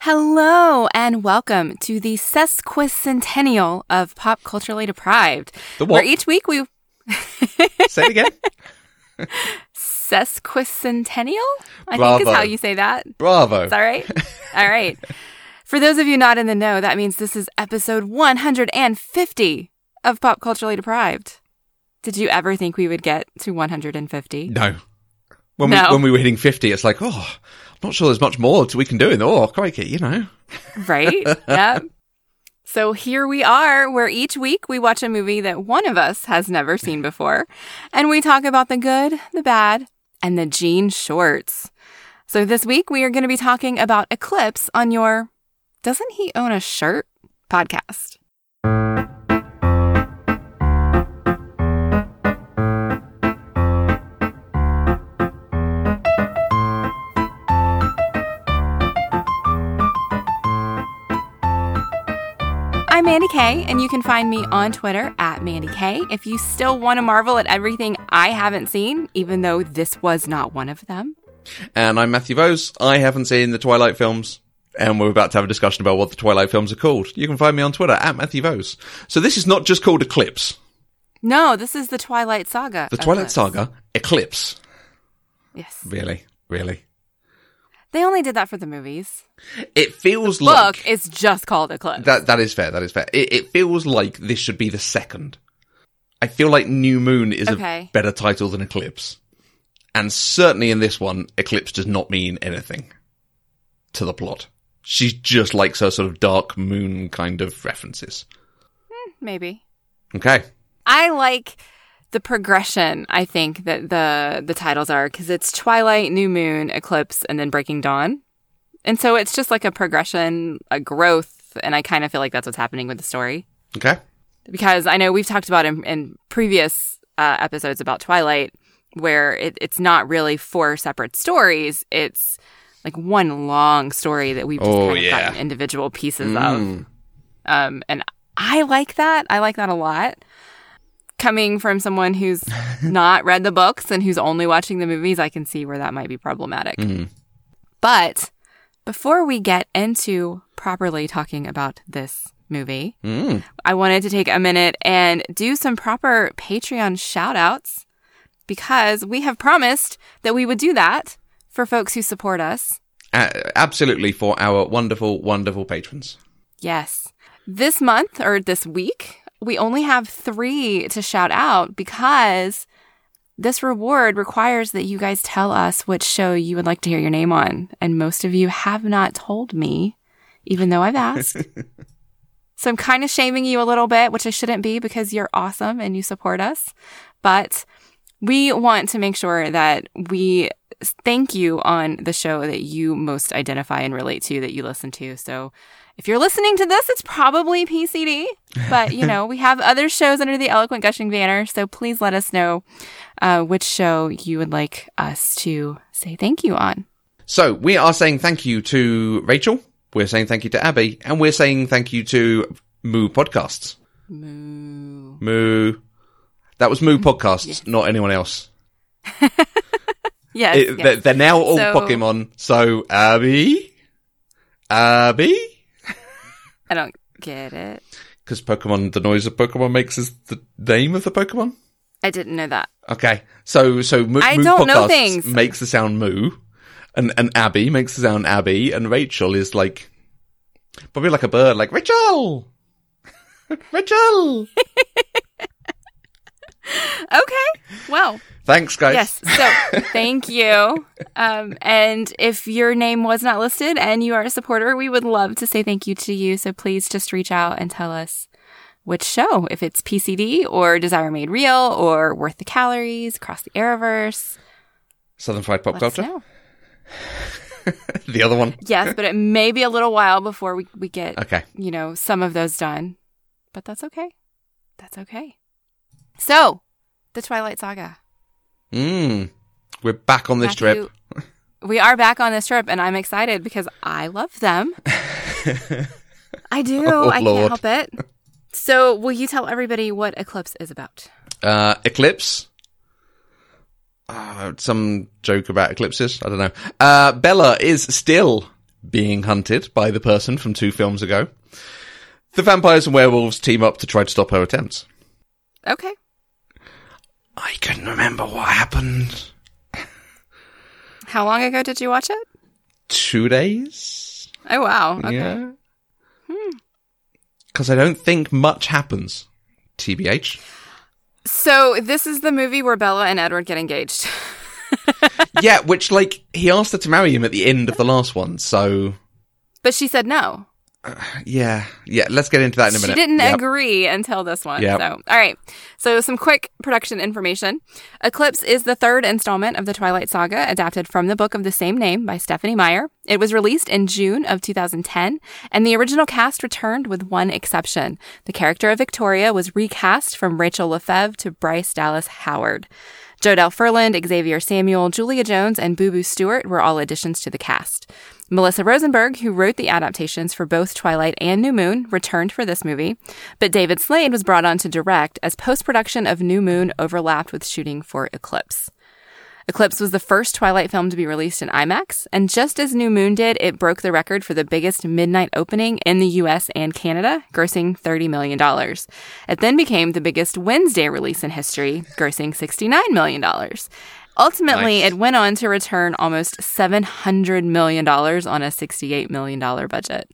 Hello and welcome to the sesquicentennial of Pop Culturally Deprived. The what? Where each week we Say it again. sesquicentennial, I think is how you say that. Bravo. Is that right? All right. For those of you not in the know, that means this is episode 150 of Pop Culturally Deprived. Did you ever think we would get to 150? No. When No. we when we were hitting fifty, it's like, oh, not sure there's much more we can do. In oh, crikey, you know. Right? yep. So here we are, where each week we watch a movie that one of us has never seen before, and we talk about the good, the bad, and the jean Shorts. So this week we are going to be talking about Eclipse on your Doesn't He Own a Shirt podcast. I'm Mandy Kay, and you can find me on Twitter at Mandy Kay. If you still want to marvel at everything I haven't seen, even though this was not one of them, And I'm Matthew Vose. I haven't seen the Twilight films, and we're about to have a discussion about what the Twilight films are called. You can find me on Twitter at Matthew Vose. So this is not just called Eclipse. no, this is the Twilight Saga. The Twilight Eclipse. Saga, Eclipse. Yes. Really, really. They only did that for the movies. It feels Book like is just called Eclipse. that. That is fair. That is fair. It, it feels like this should be the second. I feel like New Moon is Okay. a better title than Eclipse, and certainly in this one, Eclipse does not mean anything to the plot. She just likes her sort of dark moon kind of references. Hmm, maybe. Okay. I like the progression. I think that the the titles are because it's Twilight, New Moon, Eclipse, and then Breaking Dawn, and so it's just like a progression, a growth, and I kind of feel like that's what's happening with the story. Okay. because I know we've talked about in, in previous uh, episodes about Twilight, where it, it's not really four separate stories. It's like one long story that we've just Oh, kind of yeah. gotten individual pieces of. Mm. Um, and I like that. I like that a lot. Coming from someone who's not read the books and who's only watching the movies, I can see where that might be problematic. Mm. But before we get into properly talking about this movie, Mm. I wanted to take a minute and do some proper Patreon shout outs because we have promised that we would do that for folks who support us. A- absolutely for our wonderful, wonderful patrons. Yes. This month or this week, we only have three to shout out because this reward requires that you guys tell us which show you would like to hear your name on. And most of you have not told me, even though I've asked. so I'm kind of shaming you a little bit, which I shouldn't be because you're awesome and you support us. But we want to make sure that we thank you on the show that you most identify and relate to, that you listen to. So if you're listening to this, it's probably PCD, but you know, we have other shows under the Eloquent Gushing banner. So please let us know uh, which show you would like us to say thank you on. So we are saying thank you to Rachel. We're saying thank you to Abby, and we're saying thank you to Moo Podcasts. Moo. Moo. That was Moo Podcasts, not anyone else. Yes. It- yes. they're, they're now all So- Pokemon. So Abby, Abby, I don't get it. because Pokemon, the noise of Pokemon makes is the name of the Pokemon. I didn't know that. Okay, so so Moo, I Moo don't know things. makes the sound Moo, and and Abby makes the sound Abby, and Rachel is like probably like a bird, like Rachel, Rachel. Okay. Well, Thanks, guys. yes. So thank you. Um, and if your name was not listed and you are a supporter, we would love to say thank you to you. So please just reach out and tell us which show, if it's PCD or Desire Made Real or Worth the Calories, Across the Arrowverse. Southern Fried Pop Let Culture. the other one. Yes, but it may be a little while before we, we get, Okay. you know, some of those done. But that's okay. That's okay. So, the Twilight Saga. Mm. We're back on this trip. We are back on this trip, and I'm excited because I love them. I do. Oh, I Lord. can't help it. So, will you tell everybody what Eclipse is about? Uh, Eclipse. Uh, some joke about eclipses. I don't know. Uh, Bella is still being hunted by the person from two films ago. The vampires and werewolves team up to try to stop her attempts. Okay. I couldn't remember what happened. How long ago did you watch it? Two days? Oh wow. Okay. Yeah. Hmm. Because I don't think much happens. TBH. So this is the movie where Bella and Edward get engaged. yeah, which, like, he asked her to marry him at the end of the last one, so. But she said no. Yeah, yeah, let's get into that in a minute. She didn't Yep. agree until this one. Yep. So, all right. So, some quick production information. Eclipse is the third installment of the Twilight Saga, adapted from the book of the same name by Stephenie Meyer. It was released in June of 2010, and the original cast returned with one exception. The character of Victoria was recast from Rachel Lefevre to Bryce Dallas Howard. Jodelle Ferland, Xavier Samuel, Julia Jones, and Boo Boo Stewart were all additions to the cast. Melissa Rosenberg, who wrote the adaptations for both Twilight and New Moon, returned for this movie, but David Slade was brought on to direct as post production of New Moon overlapped with shooting for Eclipse. Eclipse was the first Twilight film to be released in IMAX, and just as New Moon did, it broke the record for the biggest midnight opening in the US and Canada, grossing $30 million. It then became the biggest Wednesday release in history, grossing $69 million. Ultimately, Nice. it went on to return almost $700 million on a $68 million budget.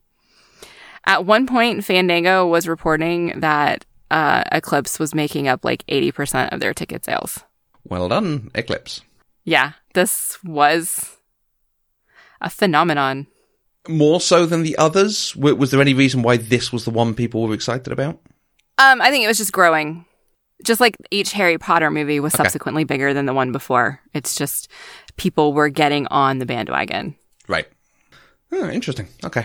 At one point, Fandango was reporting that uh, Eclipse was making up like 80% of their ticket sales. Well done, Eclipse. Yeah, this was a phenomenon. More so than the others? W- was there any reason why this was the one people were excited about? Um, I think it was just growing. Just like each Harry Potter movie was Okay. subsequently bigger than the one before. It's just people were getting on the bandwagon. Right. Oh, interesting. Okay.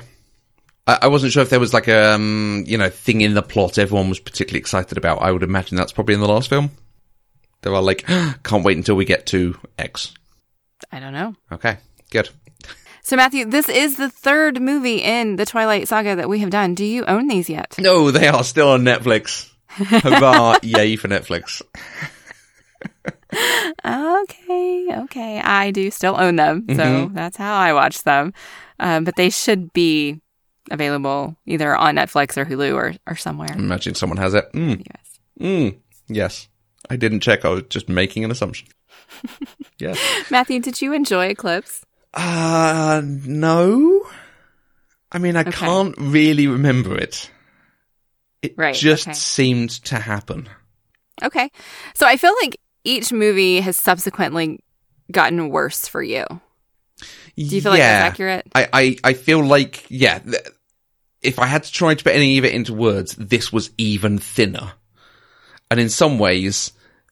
I, I wasn't sure if there was like a um, you know thing in the plot everyone was particularly excited about. I would imagine that's probably in the last film. They were like, can't wait until we get to X. I don't know. Okay, good. So, Matthew, this is the third movie in the Twilight saga that we have done. Do you own these yet? No, they are still on Netflix. Hurrah! Yay for Netflix. Okay, okay. I do still own them. So Mm-hmm. that's how I watch them. Um, but they should be available either on Netflix or Hulu or, or somewhere. Imagine someone has it. Mm, Yes. mm, yes. I didn't check. I was just making an assumption. yeah. Matthew, did you enjoy Eclipse? Uh, no. I mean, I Okay. can't really remember it. It Right, just okay. seemed to happen. Okay. So I feel like each movie has subsequently gotten worse for you. Do you feel like that's accurate? I, I, I feel like, yeah, th- if I had to try to put any of it into words, this was even thinner. And in some ways,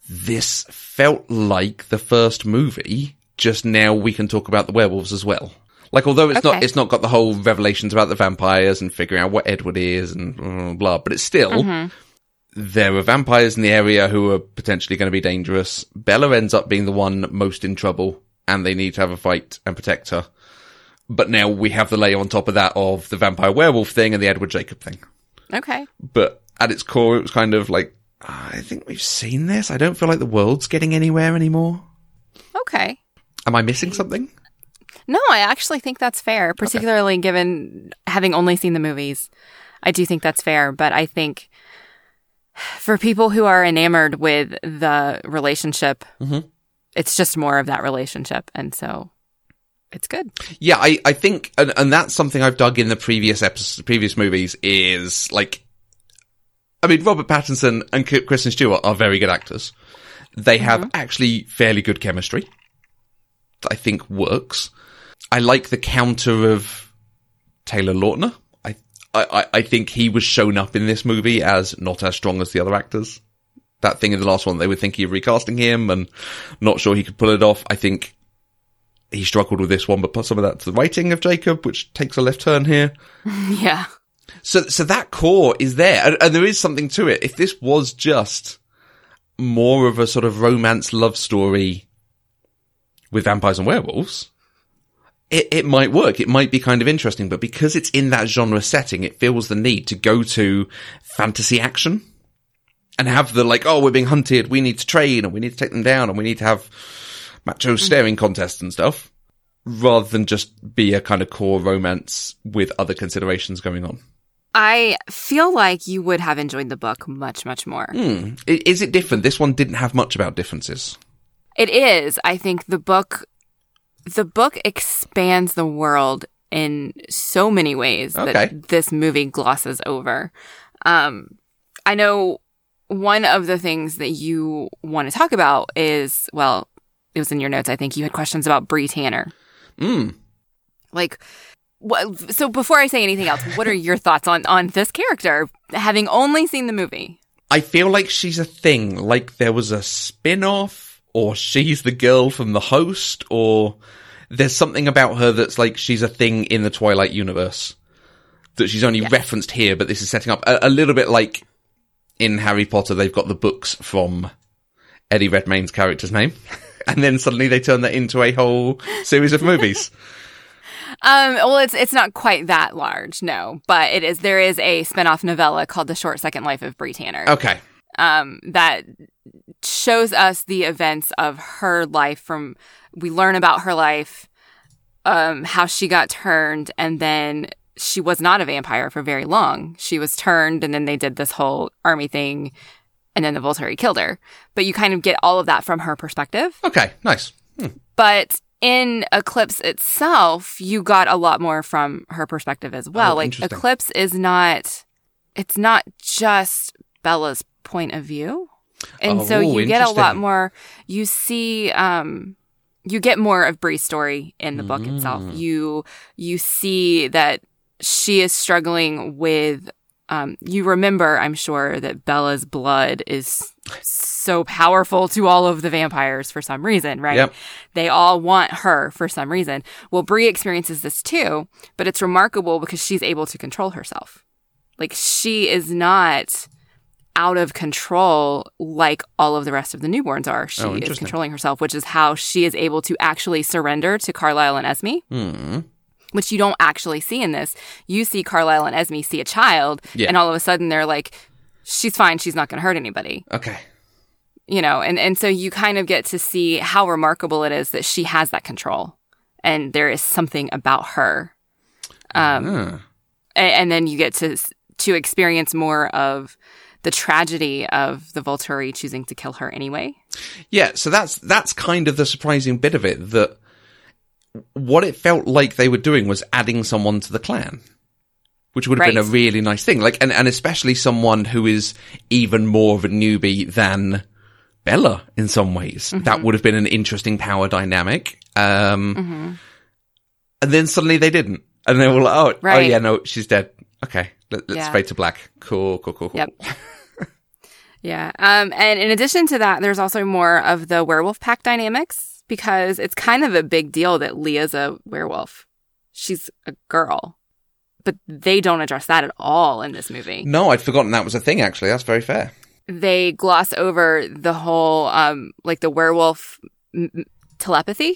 this felt like the first movie, just now we can talk about the werewolves as well. Like, although it's not, it's not got the whole revelations about the vampires and figuring out what Edward is and blah, blah, blah but it's still, Mm-hmm. there are vampires in the area who are potentially going to be dangerous. Bella ends up being the one most in trouble and they need to have a fight and protect her. But now we have the layer on top of that of the vampire werewolf thing and the Edward Jacob thing. Okay. But at its core, it was kind of like, "Ah, I think we've seen this. I don't feel like the world's getting anywhere anymore. Okay. Am I missing something? No, I actually think that's fair, particularly given having only seen the movies. I do think that's fair, but I think for people who are enamored with the relationship, Mhm. it's just more of that relationship. And so it's good. Yeah, I, I think, and, and that's something I've dug in the previous episodes, previous movies is like, I mean, Robert Pattinson and Kristen Stewart are very good actors. They have mm-hmm. actually fairly good chemistry I think works. I like the counter of Taylor Lautner. I, I, I- I think he was shown up in this movie as not as strong as the other actors. That thing in the last one, they were thinking of recasting him and not sure he could pull it off. I think he struggled with this one, but put some of that to the writing of Jacob, which takes a left turn here. Yeah. So, so that core is there, and, and there is something to it. If this was just more of a sort of romance love story with vampires and werewolves, it, it might work. It might be kind of interesting, but because it's in that genre setting, it feels the need to go to fantasy action and have the like, oh, we're being hunted. We need to train and we need to take them down and we need to have macho mm. staring contests and stuff rather than just be a kind of core romance with other considerations going on. I feel like you would have enjoyed the book much, much more. I- Is it different? This one didn't have much about differences. It is. I think the book, the book expands the world in so many ways Okay. that this movie glosses over. Um, I know one of the things that you want to talk about is, well, it was in your notes. I think you had questions about Bree Tanner. Mm. Like, so before I say anything else, what are your thoughts on, on this character, having only seen the movie? I feel like she's a thing. Like there was a spin off, or she's the girl from the host, or there's something about her that's like she's a thing in the Twilight universe. That she's only Yes. referenced here, but this is setting up a, a little bit like in Harry Potter, they've got the books from Eddie Redmayne's character's name. And then suddenly they turn that into a whole series of movies. Um, well, it's it's not quite that large, no, but it is. There is a spin-off novella called "The Short Second Life of Bree Tanner," Okay. um, that shows us the events of her life. From we learn about her life, um, how she got turned, and then she was not a vampire for very long. She was turned, and then they did this whole army thing, and then the Volturi killed her. But you kind of get all of that from her perspective. Okay. Nice. But in Eclipse itself, you got a lot more from her perspective as well. Oh, like. Eclipse is not it's not just Bella's point of view. And so Oh, you get a lot more you see um you get more of Bree's story in the book itself. Mm. You you see that she is struggling with um, you remember, I'm sure, that Bella's blood is so powerful to all of the vampires for some reason, right? Yep. They all want her for some reason. Well, Bree experiences this too, but it's remarkable because she's able to control herself. Like she is not out of control like all of the rest of the newborns are. She Oh, is controlling herself, which is how she is able to actually surrender to Carlisle and Esme, Hmm. which you don't actually see in this. You see Carlisle and Esme see a child, Yeah. and all of a sudden they're like, she's fine, she's not going to hurt anybody Okay. you know and and so you kind of get to see how remarkable it is that she has that control and there is something about her um Ah. a- and, then you get to to experience more of the tragedy of the Volturi choosing to kill her anyway Yeah, so that's that's kind of the surprising bit of it that what it felt like they were doing was adding someone to the clan, which would have been a really nice thing. Like, and and especially someone who is even more of a newbie than Bella in some ways. Mm-hmm. That would have been an interesting power dynamic. Um, Mm-hmm. and then suddenly they didn't, and they were like, "Oh, oh yeah, no, she's dead." Okay, let, let's Yeah. fade to black. Cool, cool, cool, cool. Yep. yeah um and in addition to that there's also more of the werewolf pack dynamics because it's kind of a big deal that Leah's a werewolf she's a girl but they don't address that at all in this movie No, I'd forgotten that was a thing. Actually, that's very fair. they gloss over the whole um like the werewolf m- telepathy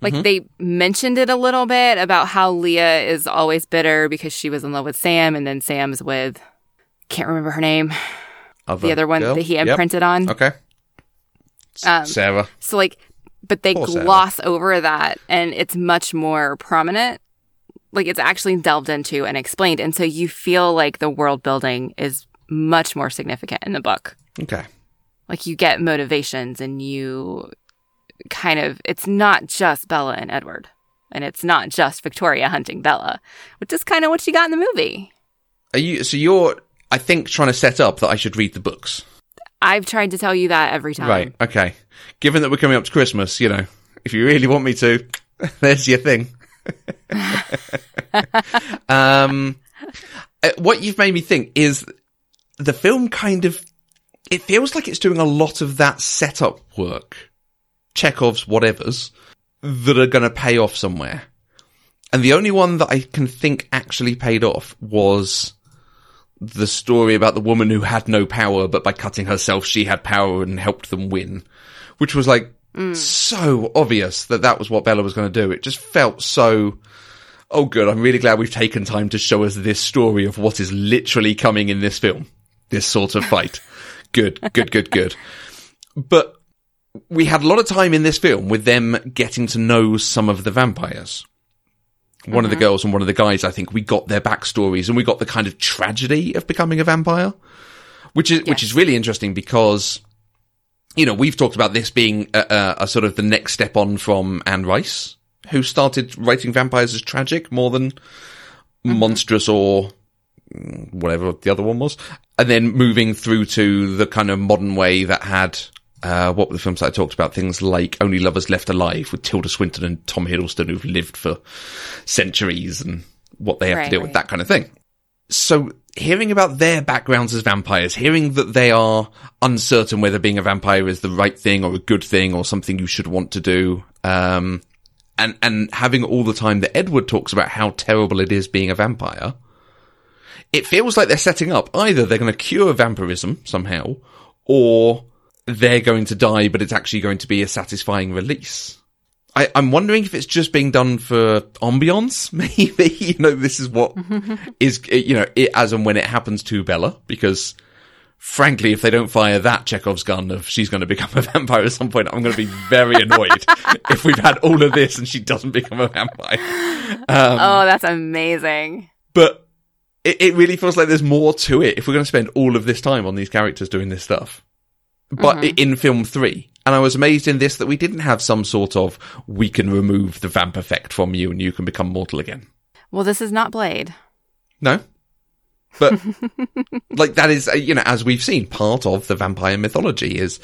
like they mentioned it a little bit about how Leah is always bitter because she was in love with Sam and then Sam's with can't remember her name the other one girl? that he Yep. imprinted on Okay. Um, Sarah. so like but they Poor Sarah. gloss over that and it's much more prominent like it's actually delved into and explained and so you feel like the world building is much more significant in the book Okay. like you get motivations and you kind of it's not just Bella and Edward and it's not just Victoria hunting Bella which is kind of what you got in the movie Are you? So you're, I think, trying to set up that I should read the books, I've tried to tell you that every time right? Okay. Given that we're coming up to Christmas, you know, if you really want me to, there's your thing. um, uh, what you've made me think is the film kind of. It feels like it's doing a lot of that setup work, Chekhov's whatevers, that are going to pay off somewhere. And the only one that I can think actually paid off was the story about the woman who had no power, but by cutting herself, she had power and helped them win, which was like Mm. so obvious that that was what Bella was going to do. It just felt so. Oh, good. I'm really glad we've taken time to show us this story of what is literally coming in this film. This sort of fight. good, good, good, good. But we had a lot of time in this film with them getting to know some of the vampires. One of the uh-huh. girls and one of the guys, I think we got their backstories and we got the kind of tragedy of becoming a vampire, which is, which is really interesting because, you know, we've talked about this being a, a, a sort of the next step on from Anne Rice, who started writing vampires as tragic more than monstrous or whatever the other one was, and then moving through to the kind of modern way that had uh, what were the films that I talked about? Things like Only Lovers Left Alive with Tilda Swinton and Tom Hiddleston who've lived for centuries and what they have to Right, deal with, that kind of thing. So hearing about their backgrounds as vampires, hearing that they are uncertain whether being a vampire is the right thing or a good thing or something you should want to do, um, and, and having all the time that Edward talks about how terrible it is being a vampire, it feels like they're setting up either they're going to cure vampirism somehow, or they're going to die, but it's actually going to be a satisfying release. I, I'm wondering if it's just being done for ambiance, maybe. you know, this is what is, you know, it, as and when it happens to Bella, because frankly, if they don't fire that Chekhov's gun of she's going to become a vampire at some point, I'm going to be very annoyed if we've had all of this and she doesn't become a vampire. Um, oh, that's amazing. But it, it really feels like there's more to it if we're going to spend all of this time on these characters doing this stuff. But i in film three, and I was amazed in this that we didn't have some sort of we can remove the vamp effect from you and you can become mortal again. Well, this is not Blade. No. But like that is, uh, you know, as we've seen, part of the vampire mythology is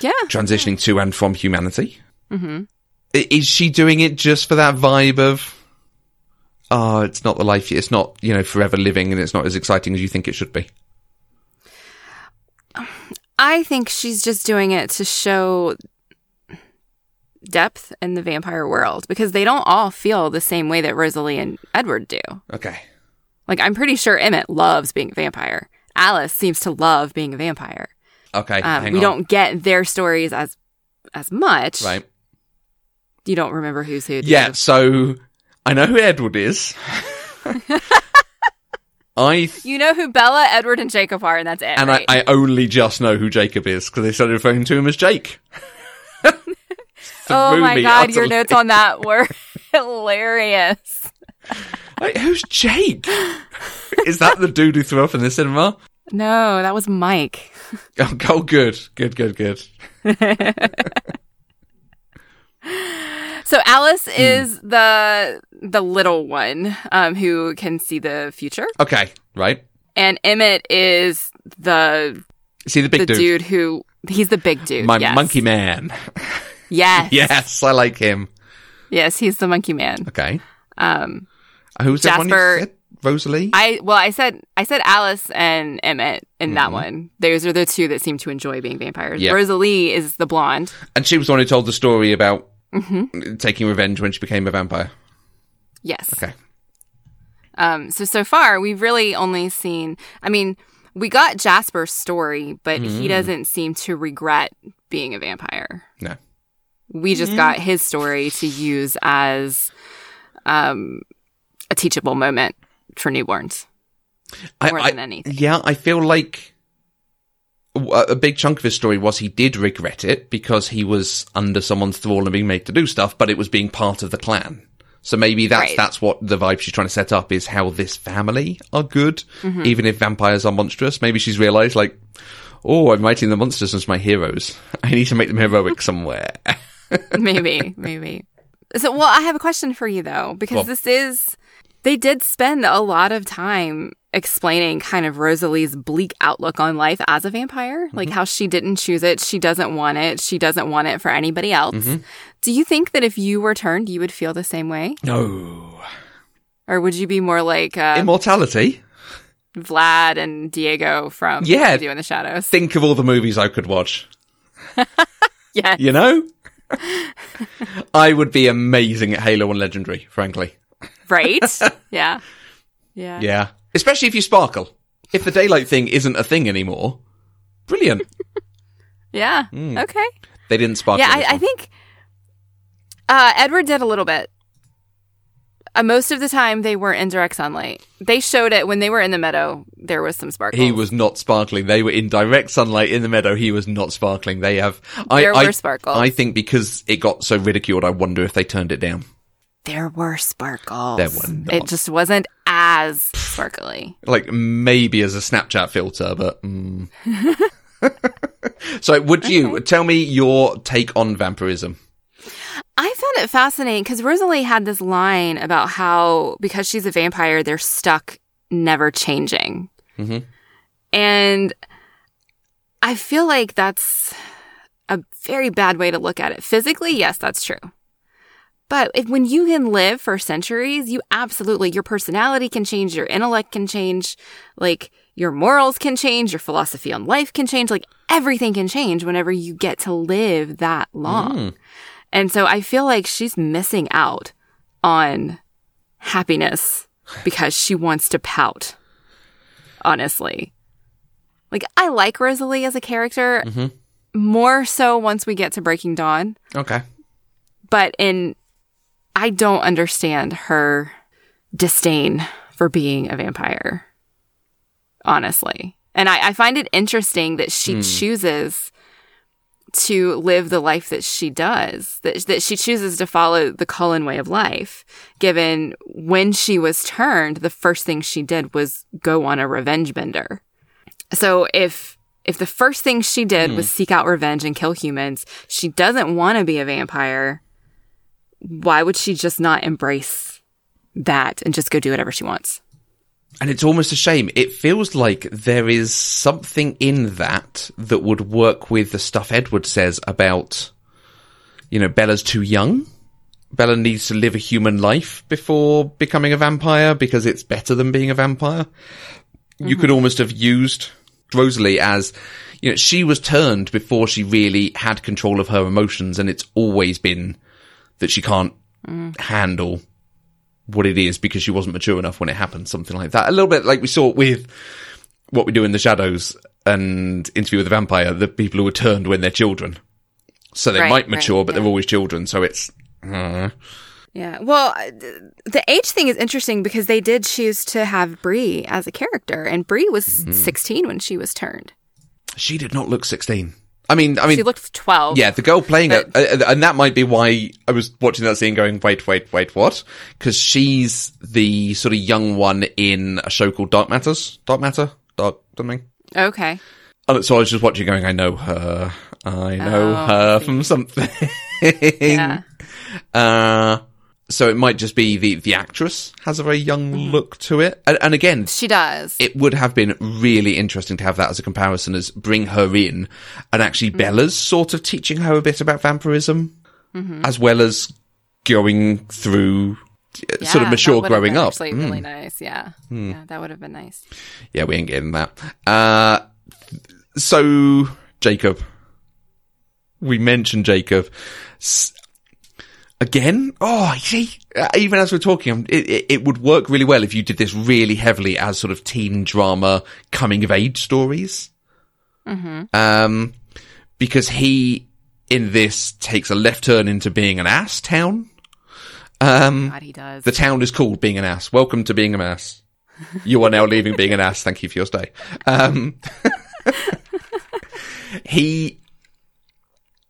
Yeah. transitioning to and from humanity. Mm-hmm. Is she doing it just for that vibe of, oh, it's not the life, it's not, you know, forever living and it's not as exciting as you think it should be? I think she's just doing it to show depth in the vampire world because they don't all feel the same way that Rosalie and Edward do. Okay. Like, I'm pretty sure Emmett loves being a vampire. Alice seems to love being a vampire. Okay. Um, we on. don't get their stories as as much. Right. You don't remember who's who. do Yeah. you? So I know who Edward is. I You know who Bella, Edward, and Jacob are, and that's it. and right? I, I only just know who Jacob is because they started referring to him as Jake. oh my god, your notes on that were hilarious. Like, who's Jake? is that the dude who threw up in the cinema? No, that was Mike. Oh, oh, good, good, good, good. So Alice Hmm. is the the little one um, who can see the future, Okay, right. and Emmett is the See the big the dude, dude. who he's the big dude. my yes. monkey man. Yes, yes, I like him. yes, he's the monkey man. Okay, Um, who's that one you Jasper- said? Rosalie. I well, I said I said Alice and Emmett in that Mm-hmm. one. Those are the two that seem to enjoy being vampires. Yeah. Rosalie is the blonde. and she was the one who told the story about Mm-hmm. taking revenge when she became a vampire. Yes. Okay. Um, so so far we've really only seen. I mean, we got Jasper's story, but Mm-hmm. he doesn't seem to regret being a vampire. No. We just got his story to use as um, a teachable moment for newborns. More I- than anything. Yeah, I feel like a big chunk of his story was he did regret it because he was under someone's thrall and being made to do stuff, but it was being part of the clan. So maybe that's Right. that's what the vibe she's trying to set up is how this family are good, Mm-hmm. even if vampires are monstrous. Maybe she's realised like, oh, I'm writing the monsters as my heroes. I need to make them heroic somewhere. maybe, maybe. So, well, I have a question for you though, because Well- this is they did spend a lot of time explaining kind of Rosalie's bleak outlook on life as a vampire, like how she didn't choose it, she doesn't want it, she doesn't want it for anybody else. Do you think that if you were turned, you would feel the same way, no or would you be more like uh, immortality. Vlad and Viago from Yeah. Do in the Shadows? Think of all the movies I could watch. Yeah, You know, I would be amazing at Halo and Legendary, frankly. right? yeah, yeah, Yeah. Especially if you sparkle. If the daylight thing isn't a thing anymore, brilliant. yeah. Hmm. Okay. They didn't sparkle. Yeah, I, I think uh, Edward did a little bit. Uh, most of the time, they were in direct sunlight. They showed it when they were in the meadow. There was some sparkles. He was not sparkling. They were in direct sunlight in the meadow. He was not sparkling. They have. I, There I, were sparkles. I think because it got so ridiculed, I wonder if they turned it down. There were sparkles. There were not. It just wasn't as sparkly. Like maybe as a Snapchat filter, but. Mm. so, would you tell me your take on vampirism? I found it fascinating because Rosalie had this line about how because she's a vampire, they're stuck never changing. Mhm. And I feel like that's a very bad way to look at it. Physically, yes, that's true. But if, when you can live for centuries, you absolutely, your personality can change, your intellect can change, like your morals can change, your philosophy on life can change, like everything can change whenever you get to live that long. Mm. And so I feel like she's missing out on happiness because she wants to pout. Honestly. Like, I like Rosalie as a character mm-hmm. more so once we get to Breaking Dawn, Okay. but in, I don't understand her disdain for being a vampire. Honestly. And I, I find it interesting that she hmm. chooses to live the life that she does, that, that she chooses to follow the Cullen way of life, given when she was turned, the first thing she did was go on a revenge bender. So if, if the first thing she did hmm. was seek out revenge and kill humans, she doesn't want to be a vampire. Why would she just not embrace that and just go do whatever she wants? And it's almost a shame. It feels like there is something in that that would work with the stuff Edward says about, you know, Bella's too young. Bella needs to live a human life before becoming a vampire because it's better than being a vampire. You could mm-hmm. almost have used Rosalie as, you know, she was turned before she really had control of her emotions and it's always been that she can't handle what it is because she wasn't mature enough when it happened, something like that. A little bit like we saw with what we do in the shadows and interview with the vampire, the people who were turned when they're children. So they Right, might mature, right, but yeah. they're always children. So it's, uh, Yeah. Well, the age thing is interesting because they did choose to have Bree as a character, and Bree was 16 when she was turned. she did not look 16. I mean, I mean, She looked 12. yeah, the girl playing But- it, uh, and that might be why I was watching that scene going, wait, wait, wait, what? Because she's the sort of young one in a show called Dark Matters. Dark Matter? Dark something? Okay. And so I was just watching going, I know her. I know Oh, her from something. Yeah. Uh, so it might just be the, the actress has a very young look to it. And, and again, She does. it would have been really interesting to have that as a comparison as bring her in and actually Mm. Bella's sort of teaching her a bit about vampirism Mm-hmm. as well as going through uh, Yeah, sort of that mature would have growing been up. Actually, Mm. really nice. Yeah. Yeah, that would have been nice. Yeah, we ain't getting that. Uh, so Jacob, we mentioned Jacob S- again. Oh, you see, uh, even as we're talking, um, it, it, it would work really well if you did this really heavily as sort of teen drama, coming of age stories. Um, because he in this takes a left turn into being an ass town. Um, God, he does. the town is called being an ass. Welcome to being an ass. You are now leaving being an ass. Thank you for your stay. Um, he,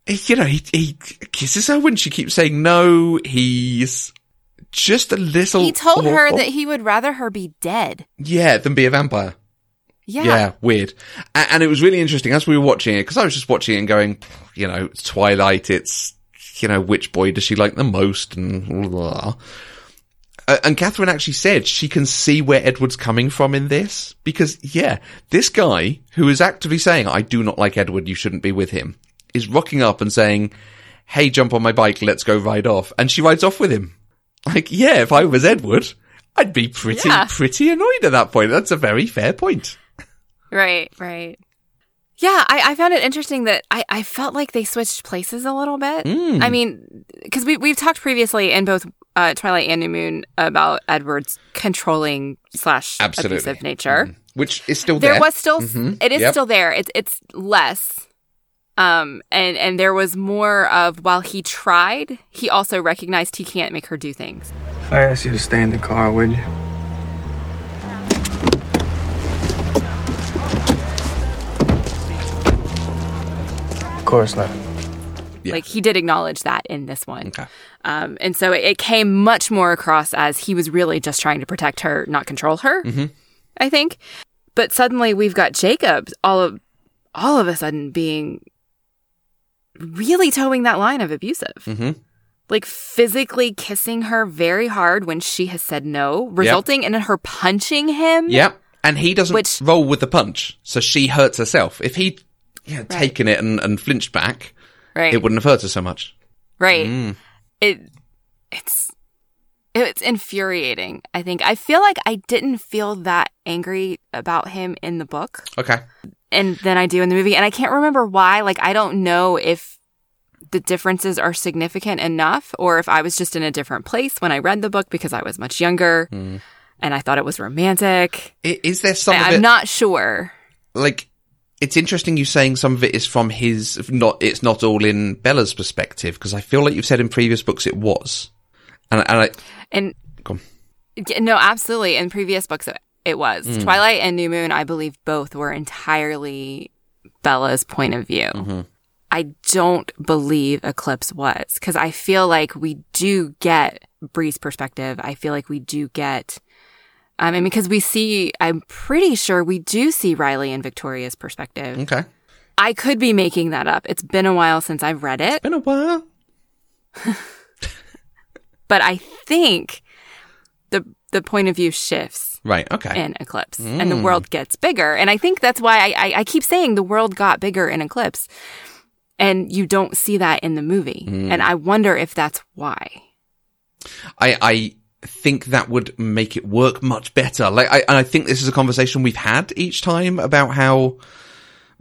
you know, he, he kisses her when she keeps saying no. He's just a little. he told her that he would rather her be dead. yeah, than be a vampire. Yeah. Yeah, weird. A- And it was really interesting as we were watching it because I was just watching it and going, you know, it's Twilight. It's you know, which boy does she like the most, and blah, blah, blah. Uh, and Catherine actually said she can see where Edward's coming from in this because, yeah, this guy who is actively saying, "I do not like Edward. You shouldn't be with him," is rocking up and saying, "Hey, jump on my bike. Let's go ride off." And she rides off with him. Like, yeah, if I was Edward, I'd be pretty, Yeah. pretty annoyed at that point. That's a very fair point. Right, right. Yeah, I, I found it interesting that I, I felt like they switched places a little bit. Mm. I mean, because we, we've talked previously in both uh, Twilight and New Moon about Edward's controlling slash Absolutely. abusive nature. which is still There there. was still, Mhm. it is Yep. still there. It's it's less. Um, and, and there was more of while he tried, he also recognized he can't make her do things. I asked you to stay in the car, would you? Of course not. Yeah. Like he did acknowledge that in this one. Okay. Um, and so it, it came much more across as he was really just trying to protect her, not control her. I think. But suddenly we've got Jacob all of all of a sudden being really towing that line of abusive. Mhm. Like physically kissing her very hard when she has said no, resulting in her punching him. Yep. And he doesn't Which- roll with the punch, so she hurts herself. If he'd yeah, taken it and, and flinched back, Right. it wouldn't have hurt her so much. Right. Mm. It it's it's infuriating. I think I feel like I didn't feel that angry about him in the book Okay. And than I do in the movie and I can't remember why. Like I don't know if the differences are significant enough or if I was just in a different place when I read the book because I was much younger hmm. and I thought it was romantic. Is there some I, I'm not sure. like? It's interesting you saying some of it is from his not. It's not all in Bella's perspective because I feel like you've said in previous books it was, and and I And. No, absolutely. In previous books, it- was. Mm. Twilight and New Moon, I believe both were entirely Bella's point of view. Mm-hmm. I don't believe Eclipse was because I feel like we do get Bree's perspective. I feel like we do get, um, and because we see, I'm pretty sure we do see Riley and Victoria's perspective. okay. I could be making that up. It's been a while since I've read it. It's Been a while. but I think the the point of view shifts Right. Okay. in Eclipse, and the mm. world gets bigger. And I think that's why I, I, I keep saying the world got bigger in Eclipse, and you don't see that in the movie. Mm. And I wonder if that's why. I, I think that would make it work much better. Like, I, I think this is a conversation we've had each time about how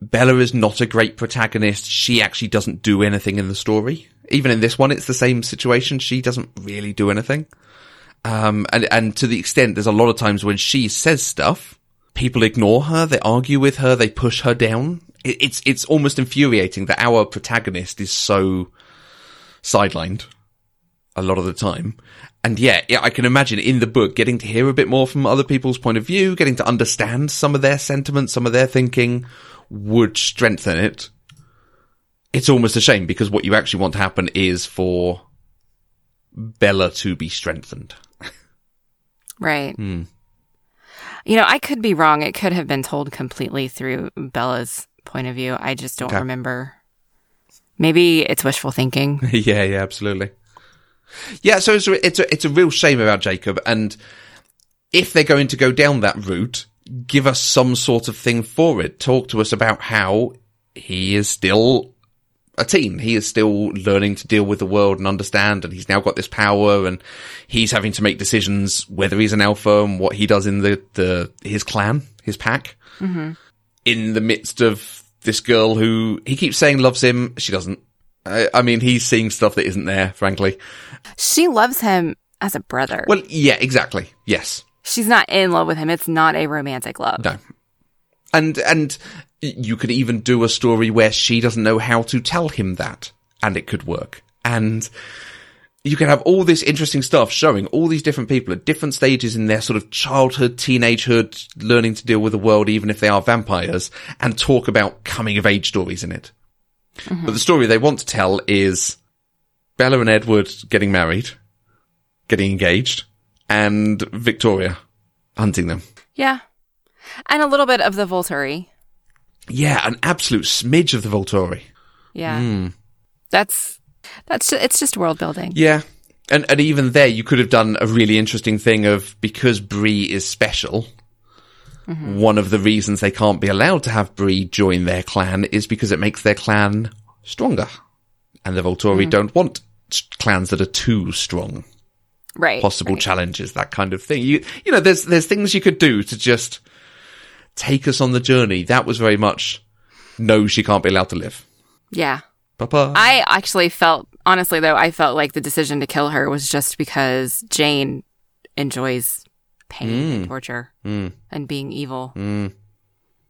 Bella is not a great protagonist. She actually doesn't do anything in the story. Even in this one, it's the same situation. She doesn't really do anything. Um, and, and to the extent there's a lot of times when she says stuff, people ignore her, they argue with her, they push her down. It, it's, it's almost infuriating that our protagonist is so sidelined a lot of the time. And yeah, yeah, I can imagine in the book getting to hear a bit more from other people's point of view, getting to understand some of their sentiments, some of their thinking would strengthen it. It's almost a shame because what you actually want to happen is for Bella to be strengthened. Right. Hmm. You know, I could be wrong. It could have been told completely through Bella's point of view. I just don't Okay. remember. Maybe it's wishful thinking. yeah, yeah, absolutely. Yeah, so it's a, it's a, it's a real shame about Jacob. And if they're going to go down that route, give us some sort of thing for it. Talk to us about how he is still a teen. He is still learning to deal with the world and understand. And he's now got this power and he's having to make decisions whether he's an alpha and what he does in the, the, his clan, his pack. Mm-hmm. In the midst of this girl who he keeps saying loves him. She doesn't. I, I mean, he's seeing stuff that isn't there, frankly. She loves him as a brother. Well, yeah, exactly. Yes. She's not in love with him. It's not a romantic love. No. And, and you could even do a story where she doesn't know how to tell him that and it could work. And you can have all this interesting stuff showing all these different people at different stages in their sort of childhood, teenagehood, learning to deal with the world, even if they are vampires and talk about coming of age stories in it. Mm-hmm. But the story they want to tell is Bella and Edward getting married, getting engaged, and Victoria hunting them. Yeah. And a little bit of the Volturi. Yeah, an absolute smidge of the Volturi. Yeah. Hmm. That's that's it's just world building. Yeah. And and even there you could have done a really interesting thing of because Bree is special, one of the reasons they can't be allowed to have Bree join their clan is because it makes their clan stronger. And the Volturi don't want clans that are too strong. Right. Possible right. challenges, that kind of thing. You you know, there's there's things you could do to just take us on the journey. That was very much no, she can't be allowed to live. Yeah. Papa. I actually felt honestly though, I felt like the decision to kill her was just because Jane enjoys pain and mm. torture mm. and being evil. Mm.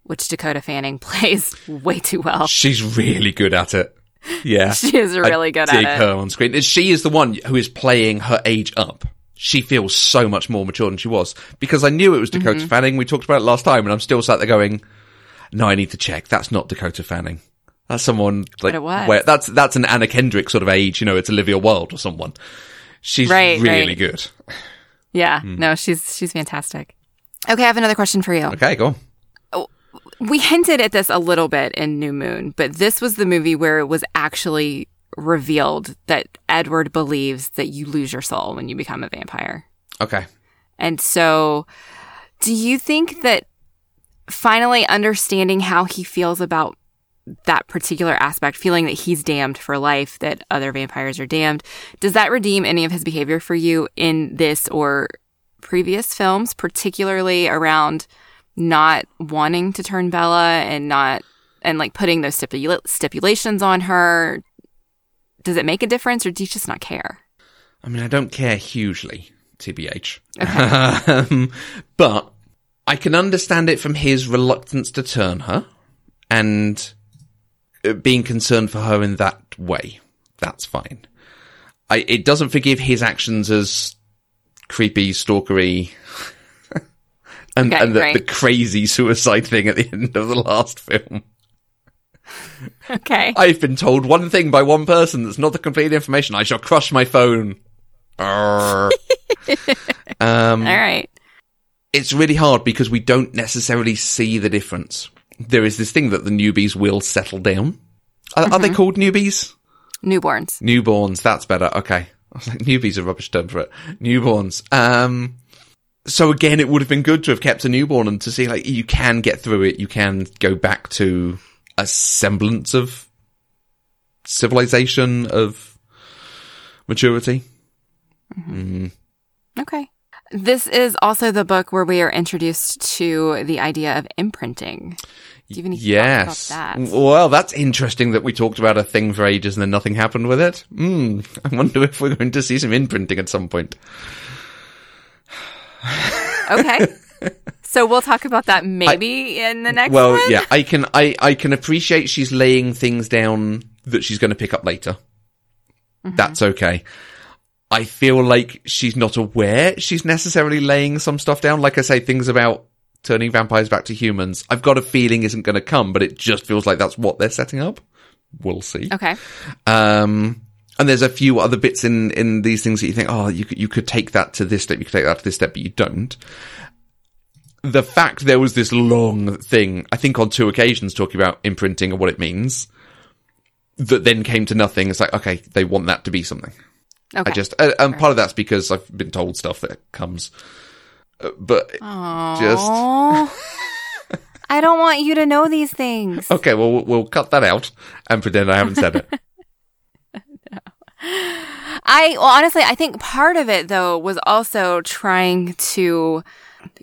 Which Dakota Fanning plays way too well. She's really good at it. Yeah. She is really I good at it. her on screen. She is the one who is playing her age up. She feels so much more mature than she was because I knew it was Dakota Mm-hmm. Fanning. We talked about it last time, and I'm still sat there going, "No, I need to check. That's not Dakota Fanning. That's someone like it was. where that's that's an Anna Kendrick sort of age. You know, it's Olivia Wilde or someone. She's Right, really right. good. Yeah. Hmm. No, she's she's fantastic. Okay, I have another question for you. Okay, go on. We hinted at this a little bit in New Moon, but this was the movie where it was actually revealed that Edward believes that you lose your soul when you become a vampire. Okay. And so, do you think that finally understanding how he feels about that particular aspect, feeling that he's damned for life, that other vampires are damned, does that redeem any of his behavior for you in this or previous films, particularly around not wanting to turn Bella and not, and like putting those stipula- stipulations on her? Does it make a difference or do you just not care? I mean, I don't care hugely, TBH. um, but I can understand it from his reluctance to turn her and uh, being concerned for her in that way. That's fine. I, it doesn't forgive his actions as creepy, stalkery, and, Okay, and the, the crazy suicide thing at the end of the last film. Okay. I've been told one thing by one person that's not the complete information. I shall crush my phone. Um, All right. it's really hard because we don't necessarily see the difference. There is this thing that the newbies will settle down. Are, are they called newbies? Newborns. Newborns. That's better. Okay. I was like, newbies are a rubbish term for it. Newborns. Um, so again, it would have been good to have kept a newborn and to see like you can get through it. You can go back to a semblance of civilization of maturity. Okay. This is also the book where we are introduced to the idea of imprinting. Do you have any Yes. about that? Well, that's interesting that we talked about a thing for ages and then nothing happened with it. Hmm. I wonder if we're going to see some imprinting at some point. Okay. so we'll talk about that maybe in the next well, one. yeah, I can, I, I can appreciate she's laying things down that she's going to pick up later. Mm-hmm. That's okay. I feel like she's not aware she's necessarily laying some stuff down. Like I say, things about turning vampires back to humans. I've got a feeling isn't going to come, but it just feels like that's what they're setting up. We'll see. Okay. Um, and there's a few other bits in, in these things that you think, oh, you could, you could take that to this step, you could take that to this step, but you don't. The fact there was this long thing, I think on two occasions talking about imprinting and what it means, that then came to nothing. It's like, okay, they want that to be something. Okay. I just, uh, and part of that's because I've been told stuff that comes, uh, but just, I don't want you to know these things. okay, well, we'll- we'll cut that out and pretend I haven't said it. I well honestly I think part of it though was also trying to